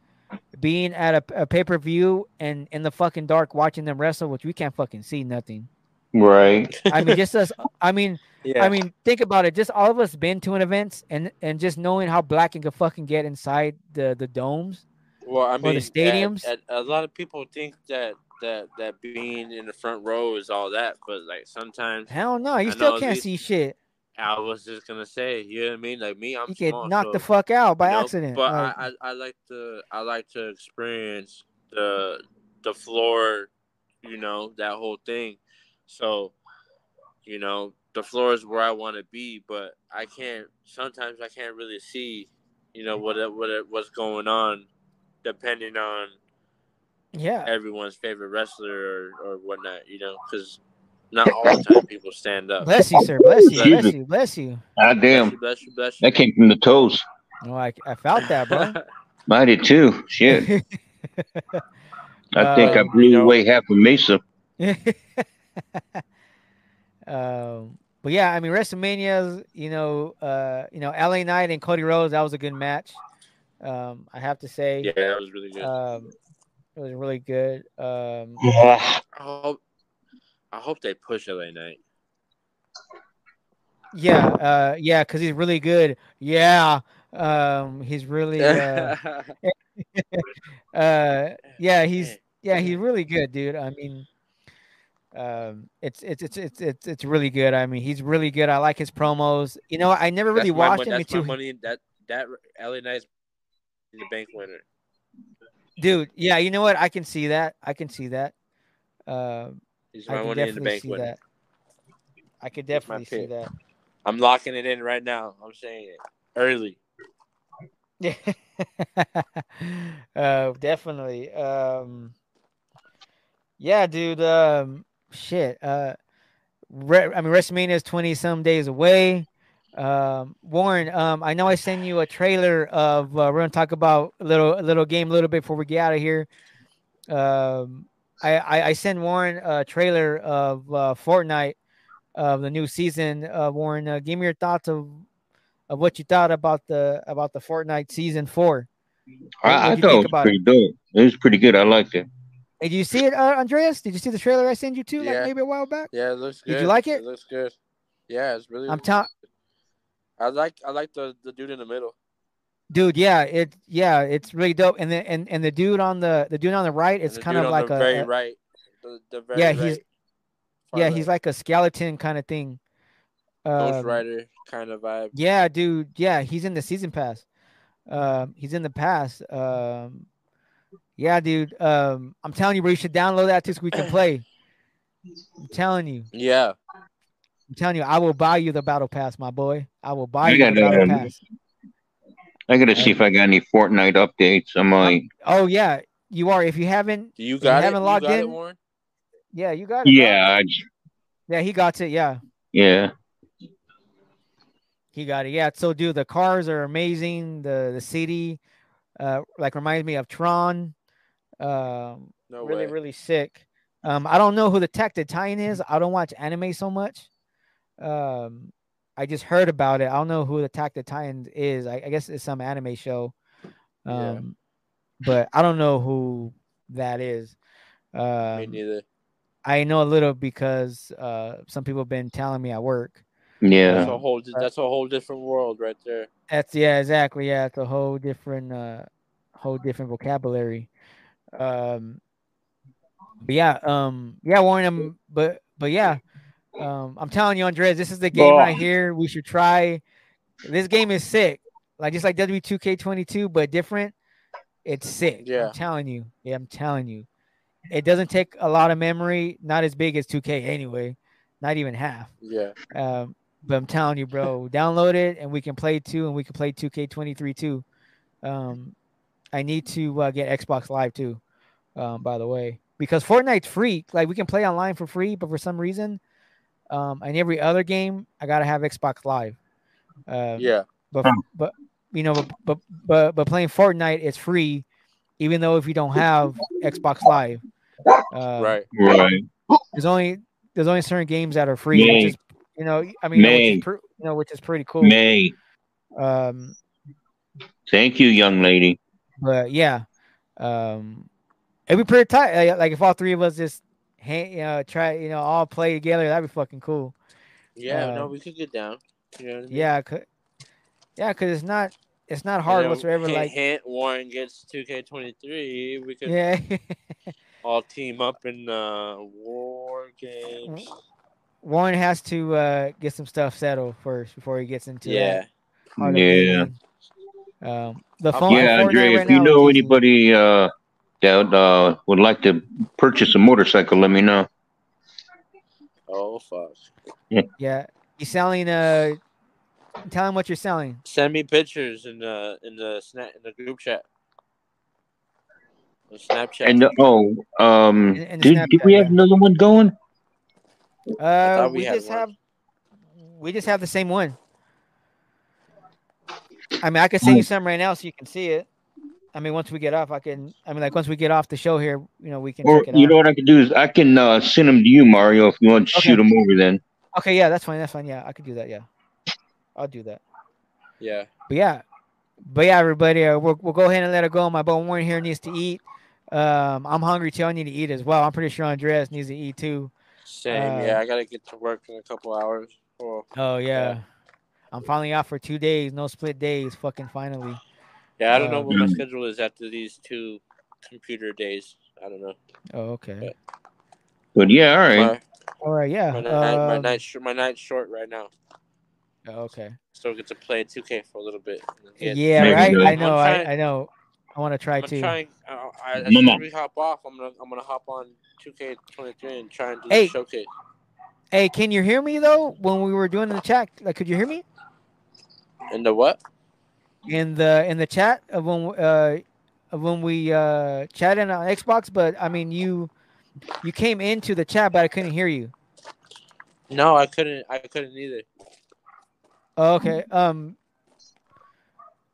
being at a, a pay per view and in the fucking dark watching them wrestle, which we can't fucking see nothing. Right. I mean, just us. I mean, yeah. I mean, think about it. Just all of us been to an event and and just knowing how black it could fucking get inside the the domes. well, I or the mean, stadiums? A, a, a lot of people think that that that being in the front row is all that, but like sometimes Hell no, you I still can't these- see shit. I was just gonna say, you know what I mean? Like me, I'm You get small, knocked the fuck out by you know, accident. But Like, I, I, I like to I like to experience the the floor, you know, that whole thing. So, you know, the floor is where I want to be, but I can't. Sometimes I can't really see, you know, what what what's going on, depending on yeah, everyone's favorite wrestler or, or whatnot. You know, because not all the time people stand up. bless you, sir. Bless you. Excuse Bless you. Bless you. God Bless damn. you, bless you, bless you. That came from the toes. No, I, I felt that, bro. I did too. Shit. I think I Um, blew you know- away half of Mesa. um, but yeah, I mean WrestleMania's, you know, uh, you know, LA Knight and Cody Rhodes, that was a good match. Um, I have to say, yeah, that was really good. um, it was really good. Um, I hope, I hope they push LA Knight. yeah, uh, yeah, because he's really good. Yeah, um, he's really, uh, uh, yeah, he's yeah, he's really good, dude. I mean, um, it's it's it's it's it's it's really good. I mean, he's really good. I like his promos. You know, I never really That's watched mon- him that's my until money. That that LA Knight's the bank winner. dude. Yeah, you know what? I can see that. I can see that. Um, He's I my can money in the definitely bank see winner. that. I could definitely see that. I'm locking it in right now. I'm saying it early. Yeah, uh, definitely. Um, yeah, dude. Um, shit. Uh, re- I mean, WrestleMania is twenty some days away. Um, Warren, um, I know I sent you a trailer of. Uh, we're gonna talk about a little, a little game, a little bit before we get out of here. Um, I, I, I sent Warren a trailer of uh, Fortnite of the new season. Uh, Warren, uh, give me your thoughts of of what you thought about the about the Fortnite season four. What- I, I thought it was pretty dope. It was pretty good. I liked it. Did you see it, uh, Andreas? Did you see the trailer I sent you to like maybe a while back? Yeah, it looks Did you like it? It looks good. Yeah, it's really. I'm telling, I like I like the the dude in the middle. dude. Yeah, it yeah, it's really dope. And the and, and the dude on the the dude on the right, it's kind of like the a, very a- right. The, the very Yeah, he's- far yeah, he's like a skeleton kind of thing. Ghost Um, Rider kind of vibe. Yeah, dude. Yeah, he's in the season pass. Um, he's in the pass. Um, yeah, dude. Um, I'm telling you, bro, you should download that too so we can play. I'm telling you. Yeah, I'm telling you, I will buy you the battle pass, my boy. I will buy I you got the battle that. pass. I gotta see if I got any Fortnite updates. I'm like, Oh yeah, you are. If you haven't, do you you got it? haven't logged you got in? It, Warren? yeah, you got it. yeah, I j- Yeah, he got it. Yeah, yeah. he got it. Yeah. So, dude, the cars are amazing. The the city, uh, like reminds me of Tron. Um, No really, way. really sick. Um, I don't know who the Tech the Titan is. I don't watch anime so much. Um, I just heard about it. I don't know who the Attack the Titans is. I, I guess it's some anime show. Um, Yeah. but I don't know who that is. Me Um, neither. I know a little because uh, some people have been telling me at work. That's Yeah. a whole. That's a whole different world right there. That's yeah, exactly. Yeah, it's a whole different, uh, whole different vocabulary. Um, but yeah, um, yeah, Warren. Um, but but yeah, um, I'm telling you, Andres, this is the game Oh. right here. We should try. This game is sick, like just like W2K22, but different. It's sick. Yeah. I'm telling you. Yeah, I'm telling you. It doesn't take a lot of memory. Not as big as 2K anyway. Not even half. Yeah. Um, but I'm telling you, bro, download it and we can play two and we can play 2K23 too. Um, I need to uh, get Xbox Live too, um, by the way, because Fortnite's free. Like we can play online for free, but for some reason, um, and every other game, I gotta have Xbox Live. Um, Yeah. but but you know, but, but but but playing Fortnite is free, even though if you don't have Xbox Live. Uh, Right. Right. there's only there's only certain games that are free, May. which is you know I mean you know, which May. is you know which is pretty cool. May. Um, Thank you, young lady. But yeah, um, it'd be pretty tight. Like, like if all three of us just hang, you know, try you know all play together, that'd be fucking cool. Yeah. no, Um, we could get down. You know what I mean? Yeah, cause, yeah, cause it's not it's not And hard then whatsoever. hint, Like hint, Warren gets 2K23. We could yeah, all team up in uh, war games. Warren has to uh, get some stuff settled first before he gets into Yeah. that heart Yeah. Gaming. Um, the phone. Yeah, Fortnite Andre, right if you now know anybody uh, that uh, would like to purchase a motorcycle, let me know. Oh fuck. Yeah, he's selling. Uh, tell him what you're selling. Send me pictures in the in the snap in the group chat. On Snapchat. And uh, oh, um, In- in the did, did we have yeah. another one going? Uh, we we just one. have we just have the same one. I mean, I can send you some right now so you can see it. I mean, once we get off, I can. I mean, like once we get off the show here, you know, we can Or check it you out. know what I can do is I can uh, send them to you, Mario, if you want to Okay. shoot them over. Then Okay, yeah, that's fine. That's fine. Yeah, I could do that. Yeah, I'll do that. yeah. But yeah, but yeah, everybody, uh, we'll we'll go ahead and let it go. My boy Warren here needs to eat. Um, I'm hungry too. I need to eat as well. I'm pretty sure Andreas needs to eat too. Same. Uh, yeah, I gotta get to work in a couple hours. Oh, Oh yeah. Yeah. I'm finally off for two days. No split days. Fucking finally. yeah. I don't know Uh, what my schedule is after these two computer days. I don't know. Oh okay. but yeah, all right. My, All right. Yeah. my, night, my um, night, my night's short right now. oh, okay. So I get to play 2K for a little bit. and then get- Yeah. Maybe Right. I know. I'm trying- I, I know. I want to try I'm too. trying. Uh, I, as soon Mama. as we hop off, I'm gonna I'm gonna hop on 2K23 and try and do Hey. the showcase. Hey, can you hear me though? When we were doing the chat, like, could you hear me And the what? in the in the chat of when uh of when we uh chatted on Xbox? But I mean, you you came into the chat, but I couldn't hear you. No, I couldn't. I couldn't either. Oh, okay. Um.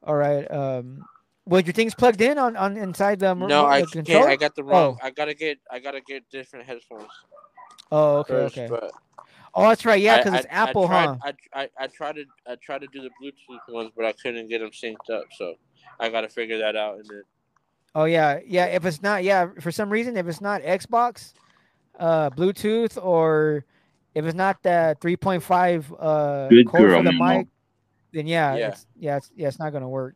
All right. Um. Was your things plugged in on on inside the No, I the can't. controller? I got the wrong. Oh. I gotta get. I gotta get different headphones Oh, okay, first. okay. But Oh, that's right. Yeah, because it's Apple, I tried, huh? I, I I tried to I tried to do the Bluetooth ones, but I couldn't get them synced up. So I gotta figure that out. And then Oh yeah, yeah. If it's not, yeah, for some reason, if it's not Xbox, uh, Bluetooth, or if it's not the 3.5 uh Good cord girl, for the Mama. mic, then yeah, Yeah. it's, yeah, it's, yeah, it's not gonna work.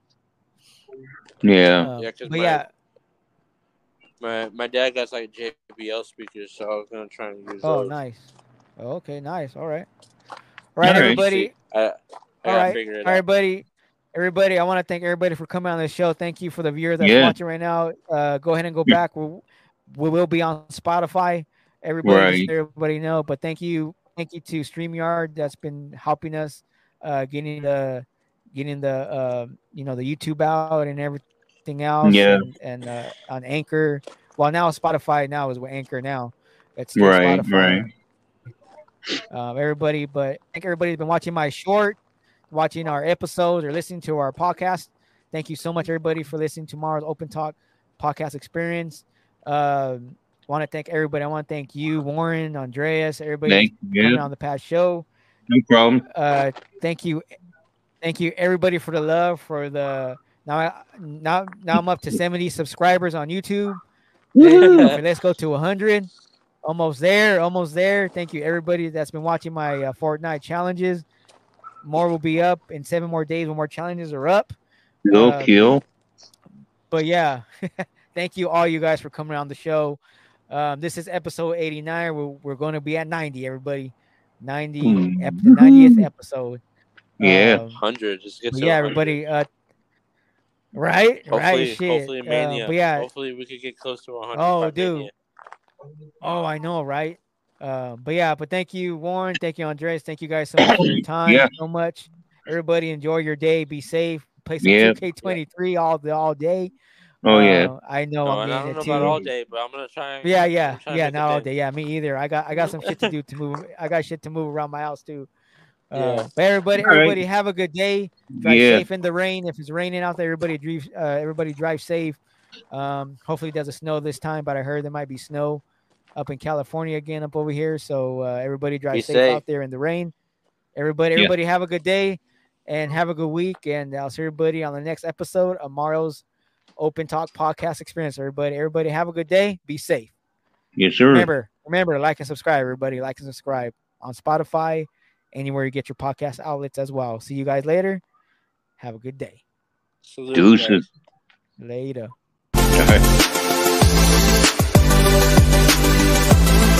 Yeah. Uh, Yeah, 'cause but my- yeah, my my dad got like JBL speakers, so I was gonna try and use oh those. nice. Okay, nice. All right, all right, All right. everybody. I, I All gotta right, figure it all out. right, everybody. Everybody, I want to thank everybody for coming on the show. Thank you for the viewers that's Yeah. watching right now. Uh, go ahead and go back. We'll, we will be on Spotify. Everybody, Right. everybody know. But thank you, thank you to Streamyard that's been helping us uh, getting the getting the uh, you know the YouTube out and everything else. Yeah. and, and uh, on Anchor. Well, now Spotify now is with Anchor now. It's still Right, Spotify. right. Um, everybody, but thank everybody who's been watching my short, watching our episodes, or listening to our podcast. Thank you so much, everybody, for listening to Mario's Open Talk podcast experience. Um, want to thank everybody. I want to thank you, Warren, Andreas, everybody Thank coming on the past show. No problem. Uh, thank you, thank you everybody for the love for the now. I- Now, now I'm up to 70 subscribers on YouTube. Let's go to 100. Almost there, almost there. Thank you, everybody that's been watching my uh, Fortnite challenges. More will be up in seven more days when more challenges are up. Go Uh, kill. But yeah, thank you all you guys for coming on the show. Um, this is episode 89. We're, we're going to be at 90, everybody. 90, ep- 90th episode. Yeah. Um, Hundred. Just get to yeah, 100. everybody. Uh, right, Hopefully, right. Shit. hopefully Uh, mania. but yeah, Hopefully we could get close to 100. Oh, dude. Mania. Oh, I know, right? Uh, but yeah, but thank you, Warren. Thank you, Andres. Thank you guys so much for your time. Yeah. So much. Everybody, enjoy your day. Be safe. Play some Yeah. 2K23 all the all day. Oh yeah. Uh, I know No, I'm I don't know too. about all day, but I'm gonna try. And, Yeah, yeah, yeah. Not all day. day. Yeah, me either. I got I got some shit to do to move. I got shit to move around my house too. Uh, Yeah. But everybody, All right. everybody, have a good day. Drive Yeah. safe in the rain. If it's raining out there, everybody drive. Uh, everybody drive safe. Um, hopefully it doesn't snow this time, but I heard there might be snow up in California again up over here. So uh, everybody drive safe, safe. out there in the rain. Everybody, Yeah. everybody, have a good day and have a good week. And I'll see everybody on the next episode of Mario's Open Talk Podcast Experience. Everybody, everybody, have a good day. Be safe. Yes, sir. Remember, remember, like and subscribe, everybody. Like and subscribe on Spotify, anywhere you get your podcast outlets as well. See you guys later. Have a good day. Salute, Deuces. guys. Later.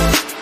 All right.